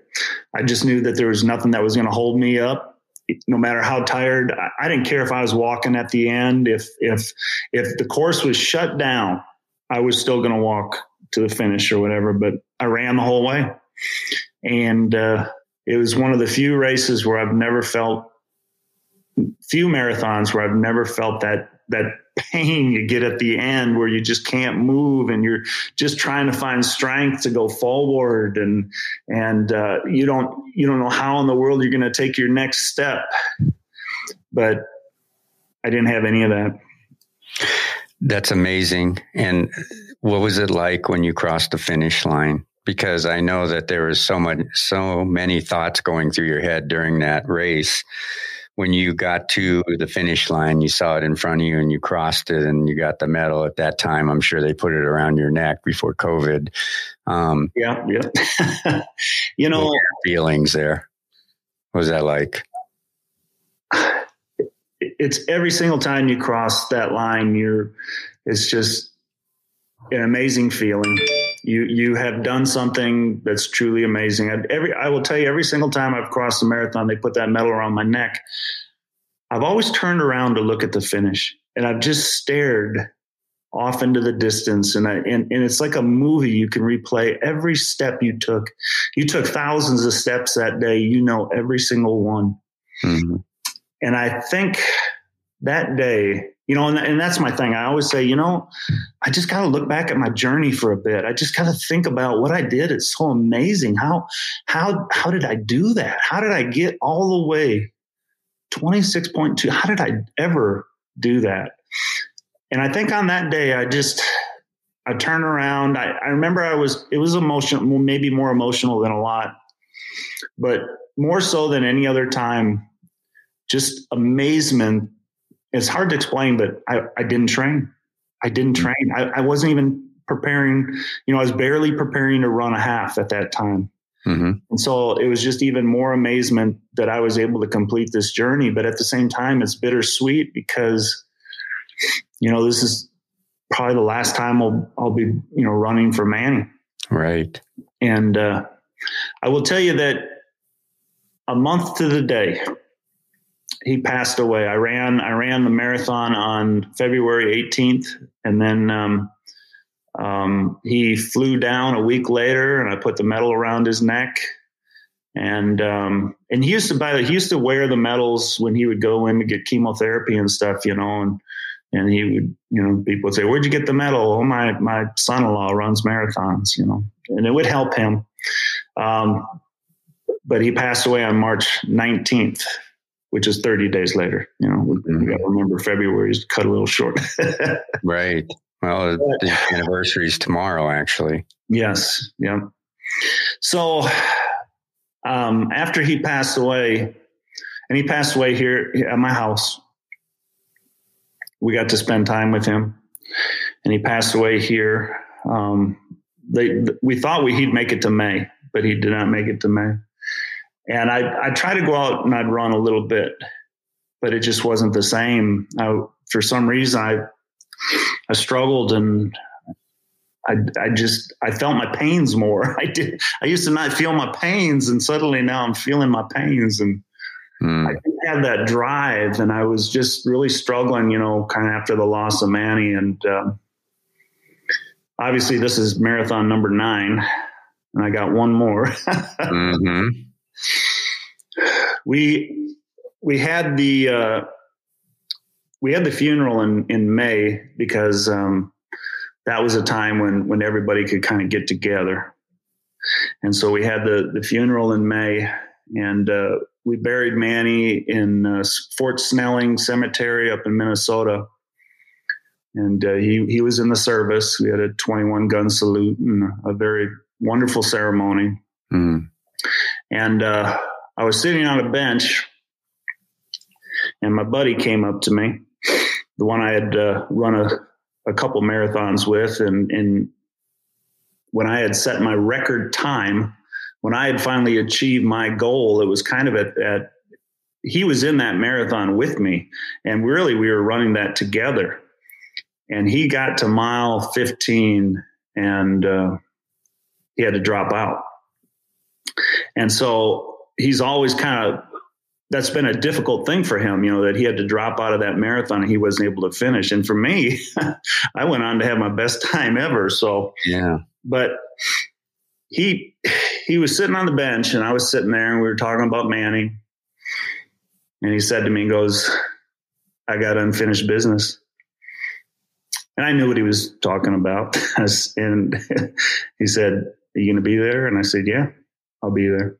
I just knew that there was nothing that was going to hold me up, no matter how tired. I, didn't care if I was walking at the end. If if if the course was shut down, I was still going to walk to the finish or whatever. But I ran the whole way, and uh, it was one of the few races where I've never felt few marathons where I've never felt that that pain you get at the end where you just can't move and you're just trying to find strength to go forward and and uh, you don't you don't know how in the world you're going to take your next step but I didn't have any of that that's amazing and what was it like when you crossed the finish line? Because I know that there was so much, so many thoughts going through your head during that race. When you got to the finish line, you saw it in front of you and you crossed it and you got the medal at that time. I'm sure they put it around your neck before COVID. Um, yeah, yeah. you know, feelings there. What was that like? It's every single time you cross that line, you're, it's just, an amazing feeling. You you have done something that's truly amazing. I, every I will tell you, every single time I've crossed the marathon, they put that medal around my neck. I've always turned around to look at the finish, and I've just stared off into the distance, and I and, and it's like a movie. You can replay every step you took. You took thousands of steps that day. You know every single one. Mm-hmm. And I think that day you know, and, and that's my thing. I always say, you know, I just got to look back at my journey for a bit. I just got to think about what I did. It's so amazing. How, how, how did I do that? How did I get all the way 26.2? How did I ever do that? And I think on that day, I just, I turned around. I, I remember I was, it was emotional, maybe more emotional than a lot, but more so than any other time, just amazement it's hard to explain, but I, I didn't train. I didn't mm-hmm. train. I, I, wasn't even preparing. You know, I was barely preparing to run a half at that time. Mm-hmm. And so it was just even more amazement that I was able to complete this journey. But at the same time, it's bittersweet because, you know, this is probably the last time I'll, I'll be, you know, running for Manny. Right. And uh, I will tell you that a month to the day he passed away. I ran I ran the marathon on February 18th, and then um, um, he flew down a week later, and I put the medal around his neck. And um, and he used to buy he used to wear the medals when he would go in to get chemotherapy and stuff, you know, and and he would you know people would say, "Where'd you get the medal?" Oh, my my son-in-law runs marathons, you know, and it would help him. Um, but he passed away on March 19th which is 30 days later. You know, mm-hmm. we got to remember February's cut a little short. right. Well, the anniversary is tomorrow, actually. Yes. Yeah. So um, after he passed away, and he passed away here at my house, we got to spend time with him, and he passed away here. Um, they, we thought we, he'd make it to May, but he did not make it to May. And I I try to go out and I'd run a little bit, but it just wasn't the same. I, for some reason, I I struggled and I, I just I felt my pains more. I did. I used to not feel my pains, and suddenly now I'm feeling my pains, and mm. I didn't had that drive, and I was just really struggling, you know, kind of after the loss of Manny. And um, obviously, this is marathon number nine, and I got one more. mm-hmm. We we had the uh, we had the funeral in in May because um, that was a time when when everybody could kind of get together, and so we had the the funeral in May, and uh, we buried Manny in uh, Fort Snelling Cemetery up in Minnesota. And uh, he he was in the service. We had a 21 gun salute and a very wonderful ceremony. Mm. And uh, I was sitting on a bench, and my buddy came up to me, the one I had uh, run a, a couple marathons with, and and when I had set my record time, when I had finally achieved my goal, it was kind of at, at he was in that marathon with me, and really we were running that together. And he got to mile 15, and uh, he had to drop out. And so he's always kind of that's been a difficult thing for him, you know, that he had to drop out of that marathon and he wasn't able to finish. And for me, I went on to have my best time ever. So, yeah. But he he was sitting on the bench and I was sitting there and we were talking about Manny. And he said to me, he goes, I got unfinished business. And I knew what he was talking about. and he said, Are you going to be there? And I said, Yeah, I'll be there.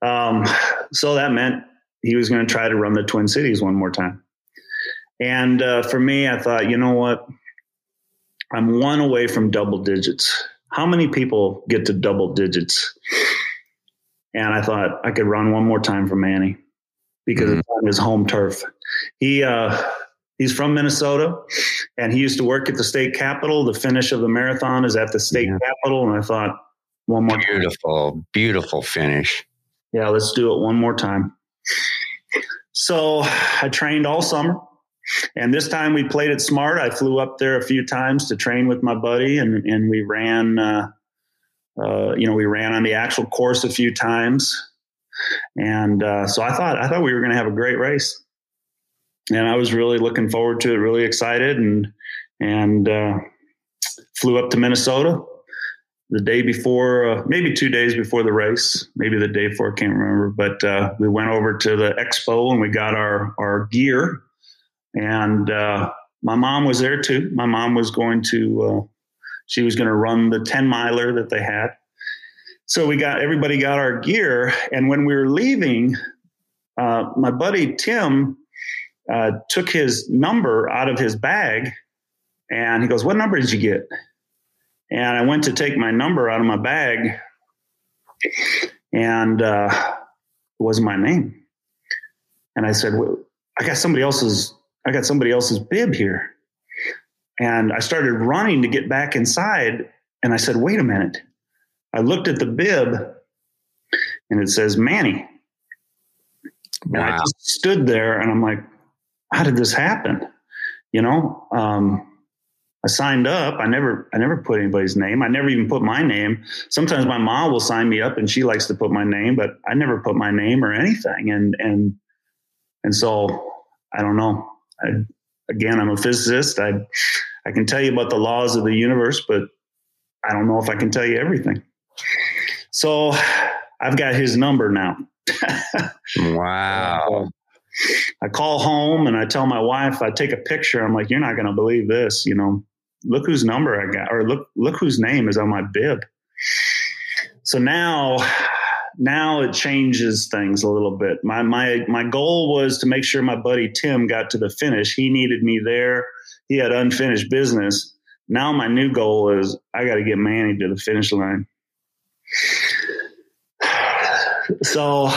Um, so that meant he was going to try to run the Twin Cities one more time. And uh, for me, I thought, you know what? I'm one away from double digits. How many people get to double digits? And I thought I could run one more time for Manny because mm-hmm. it's on his home turf. He uh, he's from Minnesota, and he used to work at the state capitol. The finish of the marathon is at the state yeah. capitol, and I thought one more beautiful, time. beautiful finish yeah, let's do it one more time. So I trained all summer. And this time we played it smart. I flew up there a few times to train with my buddy, and, and we ran, uh, uh, you know, we ran on the actual course a few times. And uh, so I thought I thought we were going to have a great race, and I was really looking forward to it, really excited, and and uh, flew up to Minnesota the day before, uh, maybe two days before the race, maybe the day before, I can't remember. But uh, we went over to the expo and we got our our gear, and uh, my mom was there too. My mom was going to, uh, she was going to run the ten miler that they had. So we got everybody got our gear, and when we were leaving, uh, my buddy Tim uh, took his number out of his bag, and he goes, "What number did you get?" And I went to take my number out of my bag, and uh, it wasn't my name. And I said, well, "I got somebody else's. I got somebody else's bib here." And I started running to get back inside. And I said, "Wait a minute!" I looked at the bib, and it says Manny. Wow. And I just stood there, and I'm like, "How did this happen?" You know. Um, I signed up. I never, I never put anybody's name. I never even put my name. Sometimes my mom will sign me up and she likes to put my name, but I never put my name or anything. And, and, and so I don't know. I, again, I'm a physicist. I, I can tell you about the laws of the universe, but I don't know if I can tell you everything. So I've got his number now. wow. I call home and I tell my wife, I take a picture. I'm like, you're not going to believe this, you know look whose number I got, or look look whose name is on my bib. So now now it changes things a little bit. My my my goal was to make sure my buddy Tim got to the finish. He needed me there. He had unfinished business. Now my new goal is I got to get Manny to the finish line. So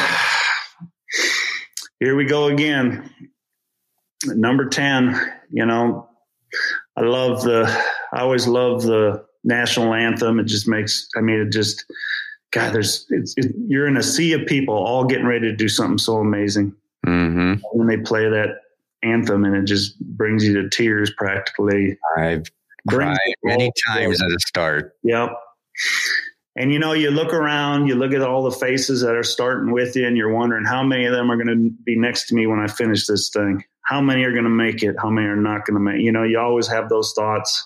here we go again. Number 10, you know, I love the, I always love the national anthem. It just makes, I mean, it just, God, there's, it's, it, you're in a sea of people all getting ready to do something so amazing. Mm-hmm. When they play that anthem and it just brings you to tears practically. I've cried many times at the start. Yep. And you know, you look around, you look at all the faces that are starting with you, and you're wondering how many of them are going to be next to me when I finish this thing. How many are going to make it? How many are not going to make? You know, you always have those thoughts.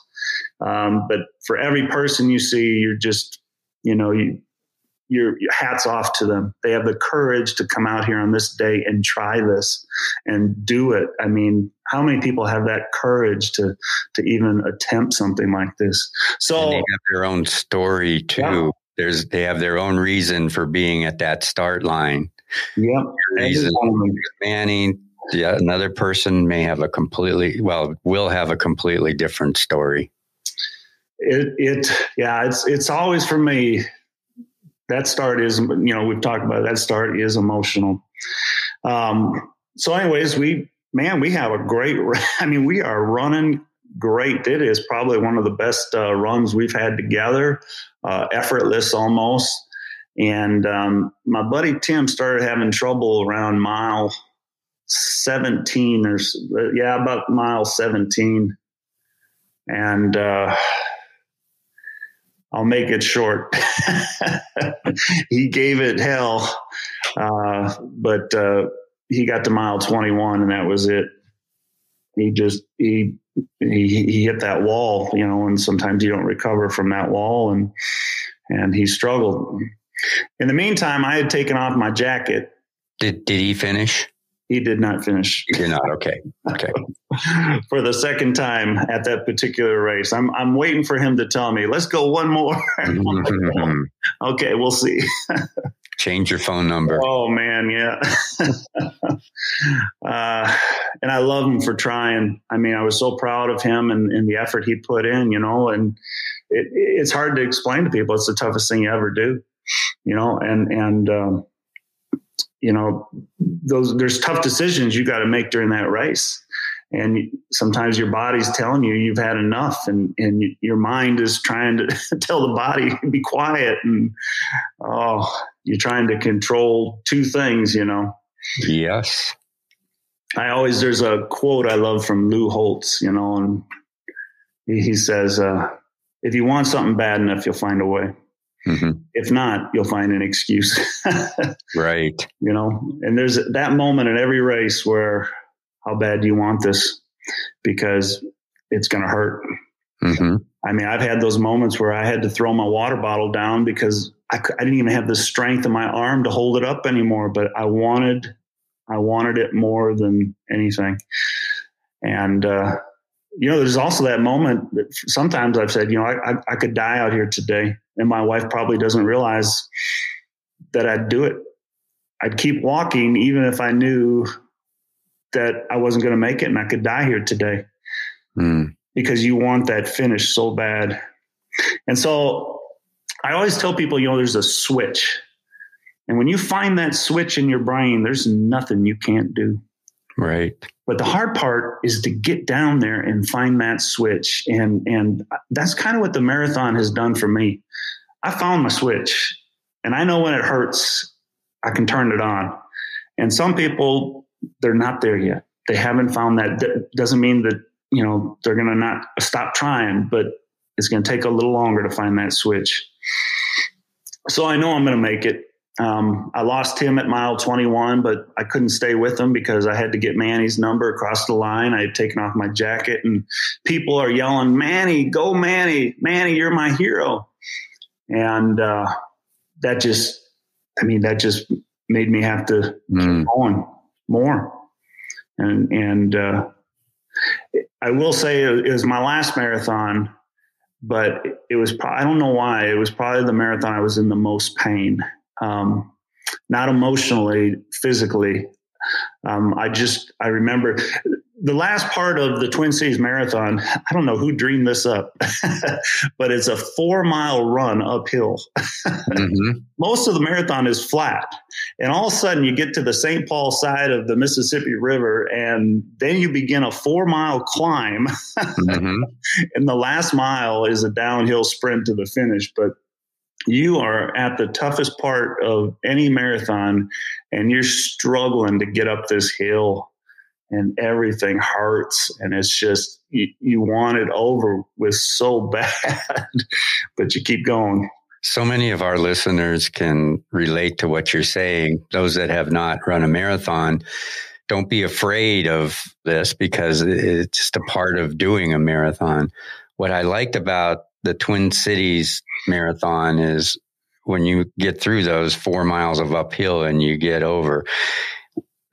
Um, but for every person you see, you're just, you know, you your, your hats off to them. They have the courage to come out here on this day and try this and do it. I mean, how many people have that courage to to even attempt something like this? So and they have their own story too. Yeah. There's they have their own reason for being at that start line. Yep. Reason Manning. Yeah, another person may have a completely well will have a completely different story. It it yeah, it's it's always for me that start is, you know, we've talked about it, that start is emotional. Um, so, anyways, we, man, we have a great, I mean, we are running great. It is probably one of the best uh, runs we've had together, uh, effortless almost. And um, my buddy Tim started having trouble around mile 17 or, yeah, about mile 17. And, uh, I'll make it short. he gave it hell, uh, but uh, he got to mile 21, and that was it. He just he, he he hit that wall, you know, and sometimes you don't recover from that wall, and and he struggled. In the meantime, I had taken off my jacket. Did did he finish? He did not finish. You're not okay. Okay. for the second time at that particular race, I'm I'm waiting for him to tell me, "Let's go one more." Mm-hmm. okay, we'll see. Change your phone number. Oh man, yeah. uh, and I love him for trying. I mean, I was so proud of him and, and the effort he put in. You know, and it, it's hard to explain to people. It's the toughest thing you ever do. You know, and and um, you know those there's tough decisions you got to make during that race. And sometimes your body's telling you you've had enough and and your mind is trying to tell the body be quiet and oh you're trying to control two things you know? Yes. I always there's a quote i love from lou holtz you know and he, says uh, if you want something bad enough you'll find a way Mm-hmm. If not, you'll find an excuse. right. You know, and there's that moment in every race where how bad do you want this? Because it's going to hurt. Mm-hmm. I mean, I've had those moments where I had to throw my water bottle down because I, I didn't even have the strength in my arm to hold it up anymore, but I wanted, I wanted it more than anything. And, uh, you know, there's also that moment that sometimes I've said, you know, I, I, I could die out here today and my wife probably doesn't realize that I'd do it. I'd keep walking even if I knew that I wasn't going to make it and I could die here today. Mm. Because you want that finish so bad. And so I always tell people, you know, there's a switch. And when you find that switch in your brain, there's nothing you can't do. Right. But the hard part is to get down there and find that switch. And and that's kind of what the marathon has done for me. I found my switch and I know when it hurts, I can turn it on. And some people, they're not there yet. They haven't found that. doesn't mean that, you know, they're going to not stop trying, but it's going to take a little longer to find that switch. So I know I'm going to make it. Um, I lost him at mile 21, but I couldn't stay with him because I had to get Manny's number across the line. I had taken off my jacket, and people are yelling, Manny, go Manny, Manny, you're my hero and uh, that just, I mean, that just made me have to mm. keep going more. And and uh, I will say it was my last marathon, but it was I don't know why it was probably the marathon I was in the most pain. Um, not emotionally, physically. Um, I just I remember the last part of the Twin Cities Marathon, I don't know who dreamed this up, but it's a four mile run uphill. mm-hmm. Most of the marathon is flat. And all of a sudden, you get to the St. Paul side of the Mississippi River, and then you begin a four mile climb. mm-hmm. And the last mile is a downhill sprint to the finish. But you are at the toughest part of any marathon, and you're struggling to get up this hill and everything hurts and it's just you, you want it over with so bad but you keep going So many of our listeners can relate to what you're saying. Those that have not run a marathon, don't be afraid of this because it's just a part of doing a marathon. What I liked about the Twin Cities marathon is when you get through those four miles of uphill and you get over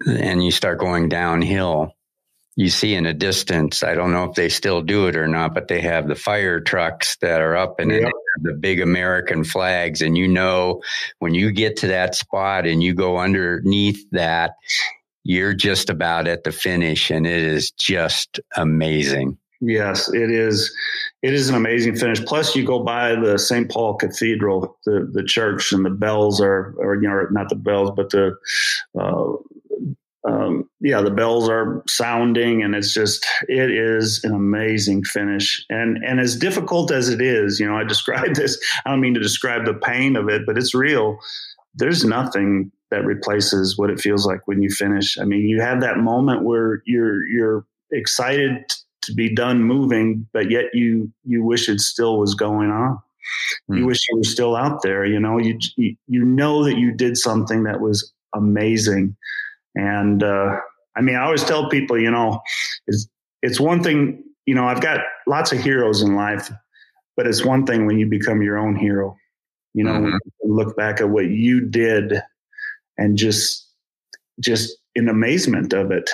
and you start going downhill, you see in a distance, I don't know if they still do it or not, but they have the fire trucks that are up and yep. the big American flags. And you know, when you get to that spot and you go underneath that, you're just about at the finish and it is just amazing. Yes, it is. It is an amazing finish. Plus, you go by the St. Paul Cathedral, the the church, and the bells are, or you know, not the bells, but the uh, um, yeah, the bells are sounding, and it's just it is an amazing finish. And and as difficult as it is, you know, I describe this. I don't mean to describe the pain of it, but it's real. There's nothing that replaces what it feels like when you finish. I mean, you have that moment where you're you're excited to be done moving, but yet you you wish it still was going on. Mm. You wish you were still out there. You know, you you know that you did something that was amazing and uh, I mean, I always tell people, you know, it's it's one thing. You know, I've got lots of heroes in life, but it's one thing when you become your own hero. You know, mm-hmm. look back at what you did, and just just in amazement of it.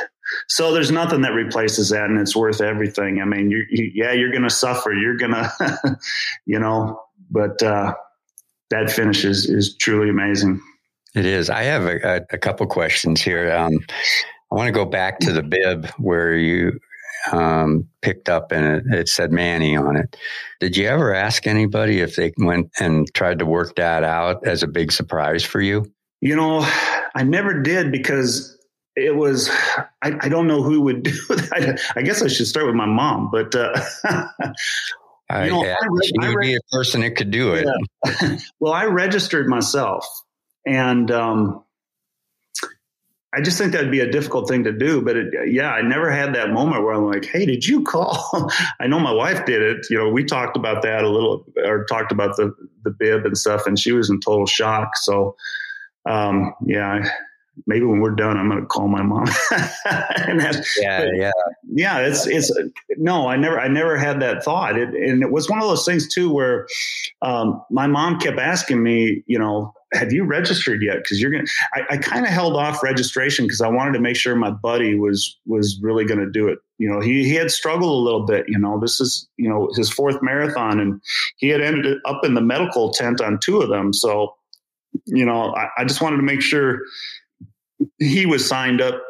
So there's nothing that replaces that, and it's worth everything. I mean, you, you yeah, you're going to suffer. You're going to, you know, but uh, that finish is is truly amazing. It is. I have a, a, a couple questions here. Um, I want to go back to the bib where you um, picked up and it, it, said Manny on it. Did you ever ask anybody if they went and tried to work that out as a big surprise for you? You know, I never did because it was, I, I don't know who would do that. I guess I should start with my mom, but. Uh, I, know, yeah, I, she I, would be a person that could do it. Yeah. well, I registered myself and um, I just think that'd be a difficult thing to do. But it, yeah, I never had that moment where I'm like, "Hey, did you call?" I know my wife did it. You know, we talked about that a little, or talked about the the bib and stuff, and she was in total shock. So, um, yeah, maybe when we're done, I'm going to call my mom. yeah, yeah, yeah. It's it's no, I never I never had that thought. It, and it was one of those things too where um, my mom kept asking me, you know, have you registered yet? Because you're gonna. I, I kind of held off registration because I wanted to make sure my buddy was was really going to do it. You know, he he had struggled a little bit. You know, this is you know his fourth marathon, and he had ended up in the medical tent on two of them. So, you know, I, I just wanted to make sure he was signed up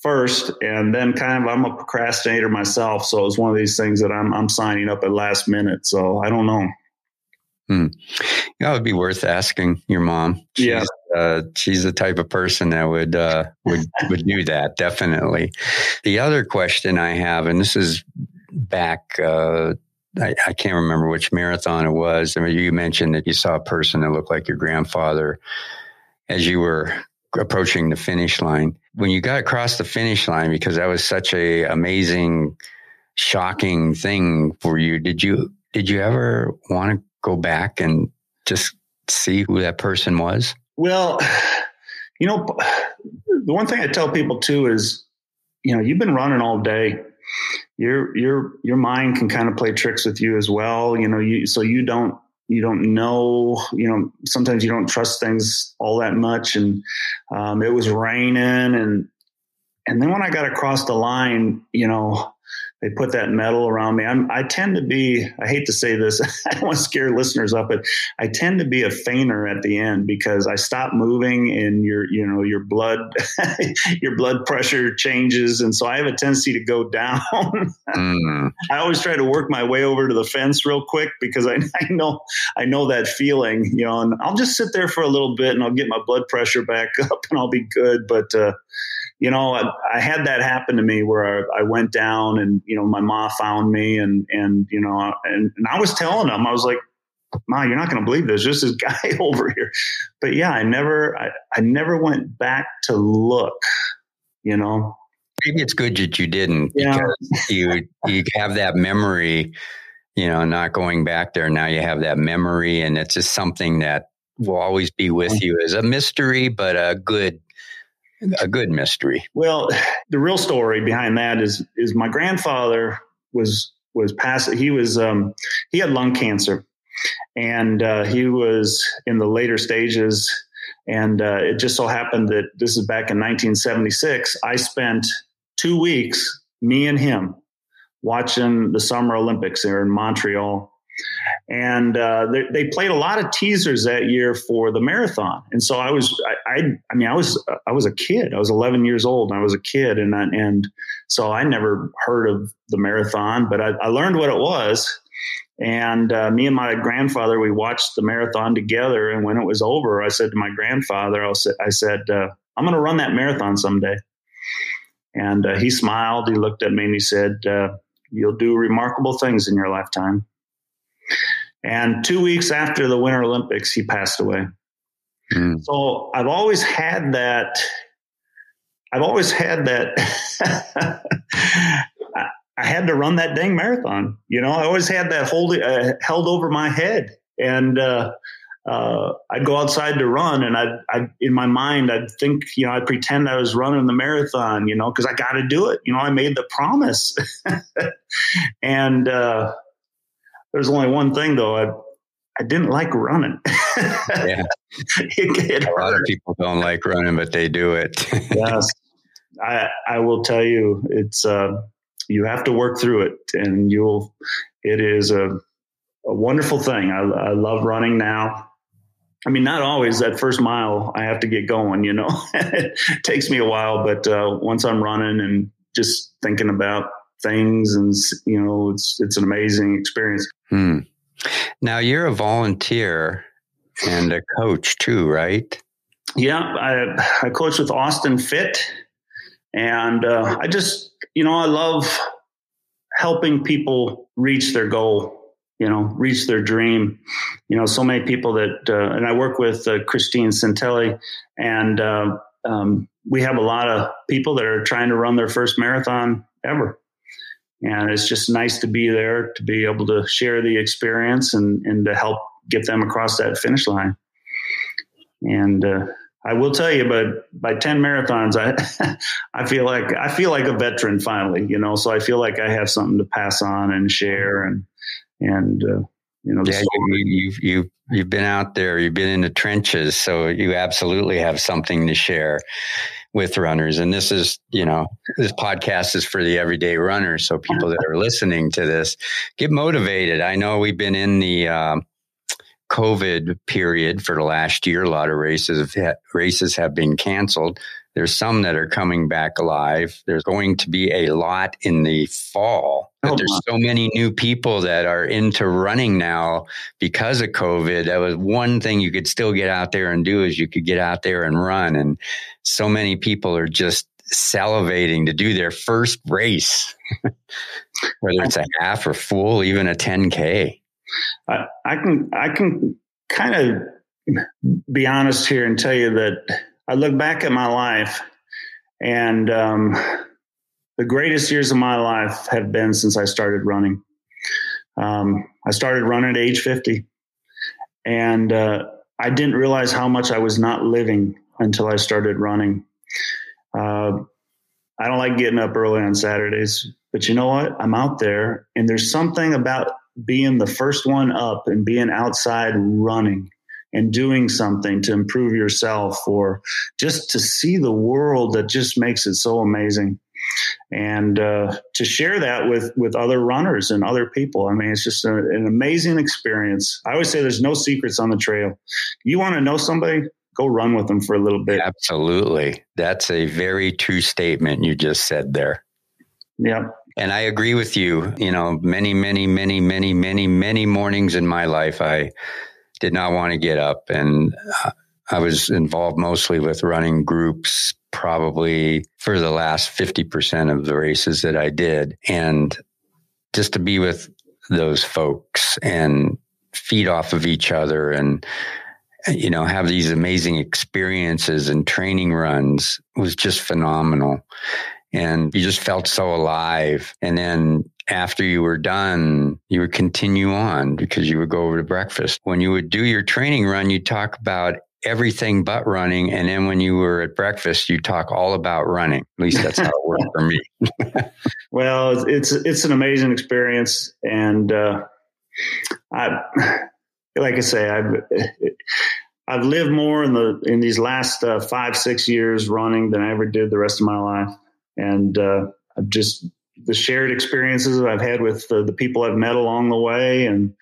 first and then kind of I'm a procrastinator myself. So it's one of these things that I'm I'm signing up at last minute. So I don't know. Hmm. yeah it would be worth asking your mom. She's, yeah. uh, she's the type of person that would uh, would would do that definitely. The other question I have and this is back uh, I, I, can't remember which marathon it was. I mean, you mentioned that you saw a person that looked like your grandfather as you were approaching the finish line. When you got across the finish line, because that was such a amazing, shocking thing for you, did you did you ever want to go back and just see who that person was? Well, you know, the one thing I tell people too is, you know, you've been running all day. Your your your mind can kind of play tricks with you as well. You know, you so you don't you don't know, you know, sometimes you don't trust things all that much. And um, it was raining and, and then when I got across the line, you know, they put that metal around me. I'm, I tend to be, I hate to say this, I don't want to scare listeners up, but I tend to be a fainter at the end because I stop moving and your, you know, your blood, your blood pressure changes. And so I have a tendency to go down. mm. I always try to work my way over to the fence real quick because I, I know, I know that feeling, you know, and I'll just sit there for a little bit and I'll get my blood pressure back up and I'll be good. But, uh, you know, I, I, had that happen to me where I, I, went down and, you know, my mom found me and, and, you know, and, and I was telling them, I was like, Ma, you're not going to believe this. Just this guy over here. But yeah, I never, I, I never went back to look, you know. Maybe it's good that you didn't yeah. because you, you have that memory you know, not going back there. Now you have that memory and it's just something that will always be with you as a mystery, but a good, a good mystery. Well, the real story behind that is, is my grandfather was, was passed. He was, um, he had lung cancer and, uh, he was in the later stages. And, uh, it just so happened that this is back in 1976. I spent two weeks, me and him, watching the Summer Olympics there in Montreal. And uh, they, they, played a lot of teasers that year for the marathon, and so I was, I, I, I, mean, I was, I was a kid. I was 11 years old, and I was a kid, and I, and so I never heard of the marathon, but I, I learned what it was. And uh, me and my grandfather, we watched the marathon together. And when it was over, I said to my grandfather, I, I said, uh, "I'm going to run that marathon someday." And uh, he smiled. He looked at me and he said, uh, You'll do remarkable things in your lifetime. And two weeks after the Winter Olympics, he passed away. Mm. So I've always had that. I've always had that. I had to run that dang marathon. You know, I always had that hold, uh, held over my head. And uh, uh, I'd go outside to run, and I'd, I'd, in my mind I'd think, you know, I'd pretend I was running the marathon, you know, because I got to do it. You know, I made the promise, and uh, there's only one thing though. I I didn't like running. yeah, it, it a lot of people don't like running, but they do it. yes, I I will tell you, it's uh, you have to work through it, and you'll. It is a a wonderful thing. I, I love running now. I mean, not always that first mile I have to get going, you know, it takes me a while, but uh, once I'm running and just thinking about things and, you know, it's, it's an amazing experience. Hmm. Now you're a volunteer and a coach too, right? Yeah. I, I coach with Austin Fit and uh, I just, you know, I love helping people reach their goal you know, reach their dream. You know, so many people that, uh, and I work with uh, Christine Centelli, and uh, um, we have a lot of people that are trying to run their first marathon ever. And it's just nice to be there to be able to share the experience and, and to help get them across that finish line. And uh, I will tell you, but by 10 marathons, I, I feel like, I feel like a veteran finally, you know, so I feel like I have something to pass on and share and, and uh, you know, yeah, you, you've you've you've been out there, you've been in the trenches, so you absolutely have something to share with runners. And this is, you know, this podcast is for the everyday runner. So people that are listening to this, get motivated. I know we've been in the um, COVID period for the last year. A lot of races have, races have been canceled. There's some that are coming back alive. There's going to be a lot in the fall. But oh, there's so many new people that are into running now because of COVID. That was one thing you could still get out there and do is you could get out there and run. And so many people are just salivating to do their first race, whether it's a half or full, even a 10K. I, I can, I can kind of be honest here and tell you that I look back at my life and um, the greatest years of my life have been since I started running. Um, I started running at age 50 and uh, I didn't realize how much I was not living until I started running. Uh, I don't like getting up early on Saturdays, but you know what? I'm out there and there's something about being the first one up and being outside running and doing something to improve yourself or just to see the world that just makes it so amazing. And uh, to share that with with other runners and other people. I mean it's just a, an amazing experience. I always say there's no secrets on the trail. You want to know somebody? Go run with them for a little bit. Absolutely. That's a very true statement you just said there. Yeah and I agree with you. You know, many, many, many, many, many, many mornings in my life, I did not want to get up. And I was involved mostly with running groups, probably for the last 50% of the races that I did. And just to be with those folks and feed off of each other and, you know, have these amazing experiences and training runs was just phenomenal and you just felt so alive. And then after you were done, you would continue on because you would go over to breakfast. When you would do your training run, you talk about everything but running. And then when you were at breakfast, you talk all about running. At least that's how it worked for me. well, it's it's an amazing experience, and uh, I, like I say, I've I've lived more in the in these last uh, five six years running than I ever did the rest of my life, and uh, I've just the shared experiences I've had with the, the people I've met along the way, and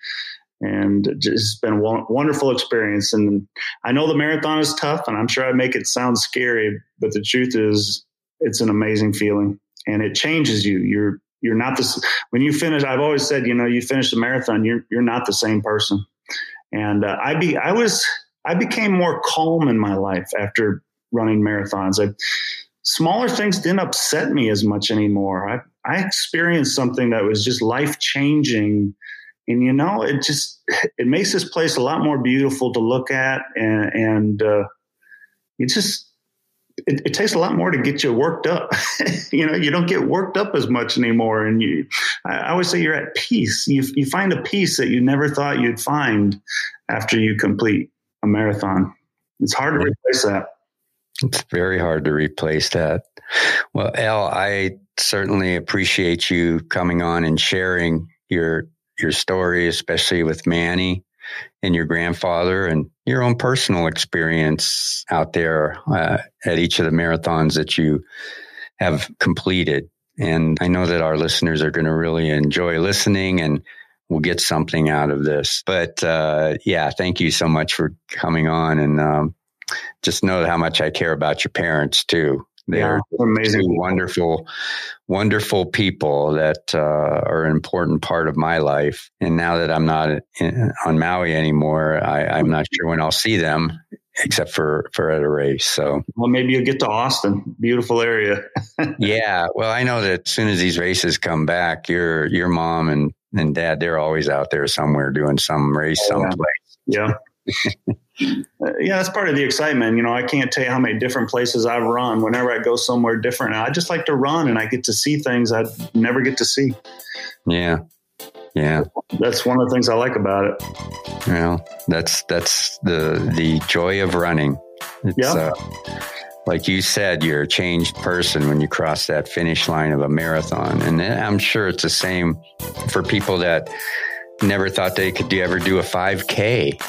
and it's been a wonderful experience. And I know the marathon is tough, and I'm sure I make it sound scary, but the truth is, it's an amazing feeling, and it changes you. You're you're not this when you finish. I've always said, you know, you finish the marathon, you're you're not the same person. And uh, I be I was I became more calm in my life after running marathons. I, smaller things didn't upset me as much anymore. I experienced something that was just life changing and you know it just it makes this place a lot more beautiful to look at. And and uh, it just it, it, takes a lot more to get you worked up. You know you don't get worked up as much anymore. And you i, I always say you're at peace. You, you find a peace that you never thought you'd find after you complete a marathon. It's hard to replace that. It's very hard to replace that. Well al i certainly appreciate you coming on and sharing your your story, especially with Manny and your grandfather and your own personal experience out there uh, at each of the marathons that you have completed. And I know that our listeners are going to really enjoy listening and we'll get something out of this. But uh, yeah, thank you so much for coming on. And um, just know how much I care about your parents too. They're yeah, amazing, wonderful, wonderful people that uh, are an important part of my life. And now that I'm not in, on Maui anymore, I, am not sure when I'll see them, except for for at a race. So, well, maybe you'll get to Austin, beautiful area. yeah, well, I know that as soon as these races come back, your your mom and and dad, they're always out there somewhere doing some race oh, someplace. Yeah. Uh, yeah, that's part of the excitement. You know, I can't tell you how many different places I've run. Whenever I go somewhere different, I just like to run and I get to see things I never get to see. Yeah, yeah, that's one of the things I like about it. Well, that's that's the the joy of running. It's, yeah. Uh, like you said, you're a changed person when you cross that finish line of a marathon, and I'm sure it's the same for people that never thought they could ever do a 5K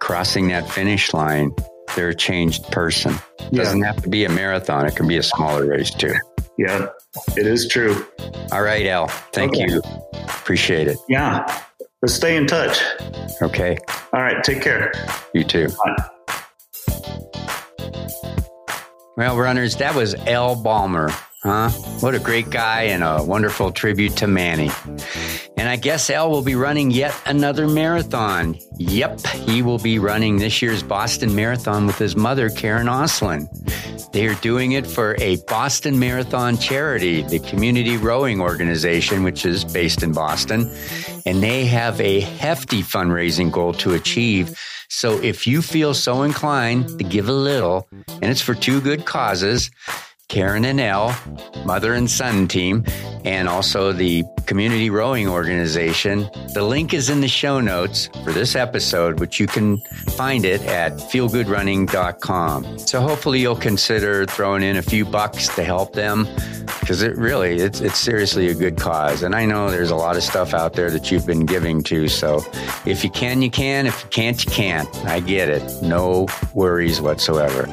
crossing that finish line, they're a changed person. It yeah. doesn't have to be a marathon, it can be a smaller race too. Yeah, it is true. All right, Al. Thank okay. you. Appreciate it. Yeah. Let's stay in touch. Okay. All right. Take care. You too. Bye. Well, runners, that was Al Balmer. Huh? What a great guy and a wonderful tribute to Manny. And I guess Al will be running yet another marathon. Yep, he will be running this year's Boston Marathon with his mother, Karen Oslin. They are doing it for a Boston Marathon charity, the community rowing organization, which is based in Boston. And they have a hefty fundraising goal to achieve. So if you feel so inclined to give a little, and it's for two good causes, Karen and Al, mother and son team, and also the community rowing organization. The link is in the show notes for this episode, which you can find it at feelgoodrunning.com. So hopefully you'll consider throwing in a few bucks to help them because it really it's it's seriously a good cause. And I know there's a lot of stuff out there that you've been giving to. So if you can, you can. If you can't, you can't. I get it. No worries whatsoever.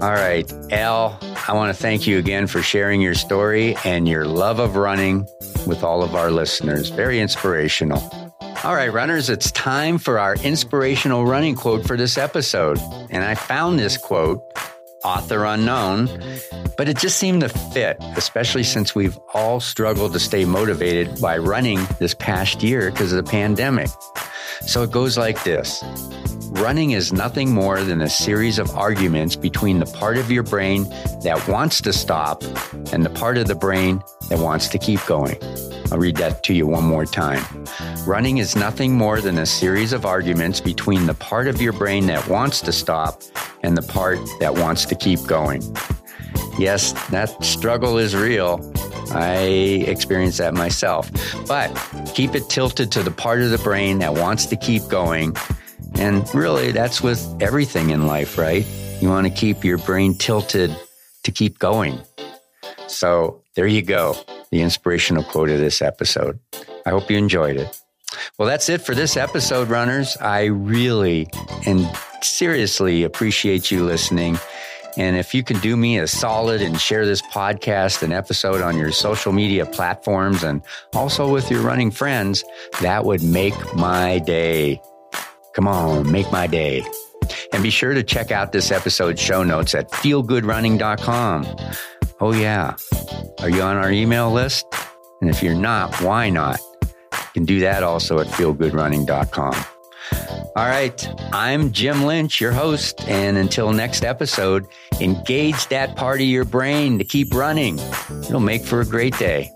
All right, Al, I want to thank you again for sharing your story and your love of running with all of our listeners. Very inspirational. All right, runners, it's time for our inspirational running quote for this episode. And I found this quote, author unknown, but it just seemed to fit, especially since we've all struggled to stay motivated by running this past year because of the pandemic. So it goes like this Running is nothing more than a series of arguments between the part of your brain that wants to stop and the part of the brain that wants to keep going. I'll read that to you one more time. Running is nothing more than a series of arguments between the part of your brain that wants to stop and the part that wants to keep going. Yes, that struggle is real. I experienced that myself. But keep it tilted to the part of the brain that wants to keep going. And really, that's with everything in life, right? You want to keep your brain tilted to keep going. So there you go, the inspirational quote of this episode. I hope you enjoyed it. Well, that's it for this episode, runners. I really and seriously appreciate you listening. And if you can do me a solid and share this podcast and episode on your social media platforms and also with your running friends, that would make my day. Come on, make my day. And be sure to check out this episode's show notes at feelgoodrunning.com. Oh, yeah. Are you on our email list? And if you're not, why not? You can do that also at feelgoodrunning.com. All right. I'm Jim Lynch, your host. And until next episode, engage that part of your brain to keep running. It'll make for a great day.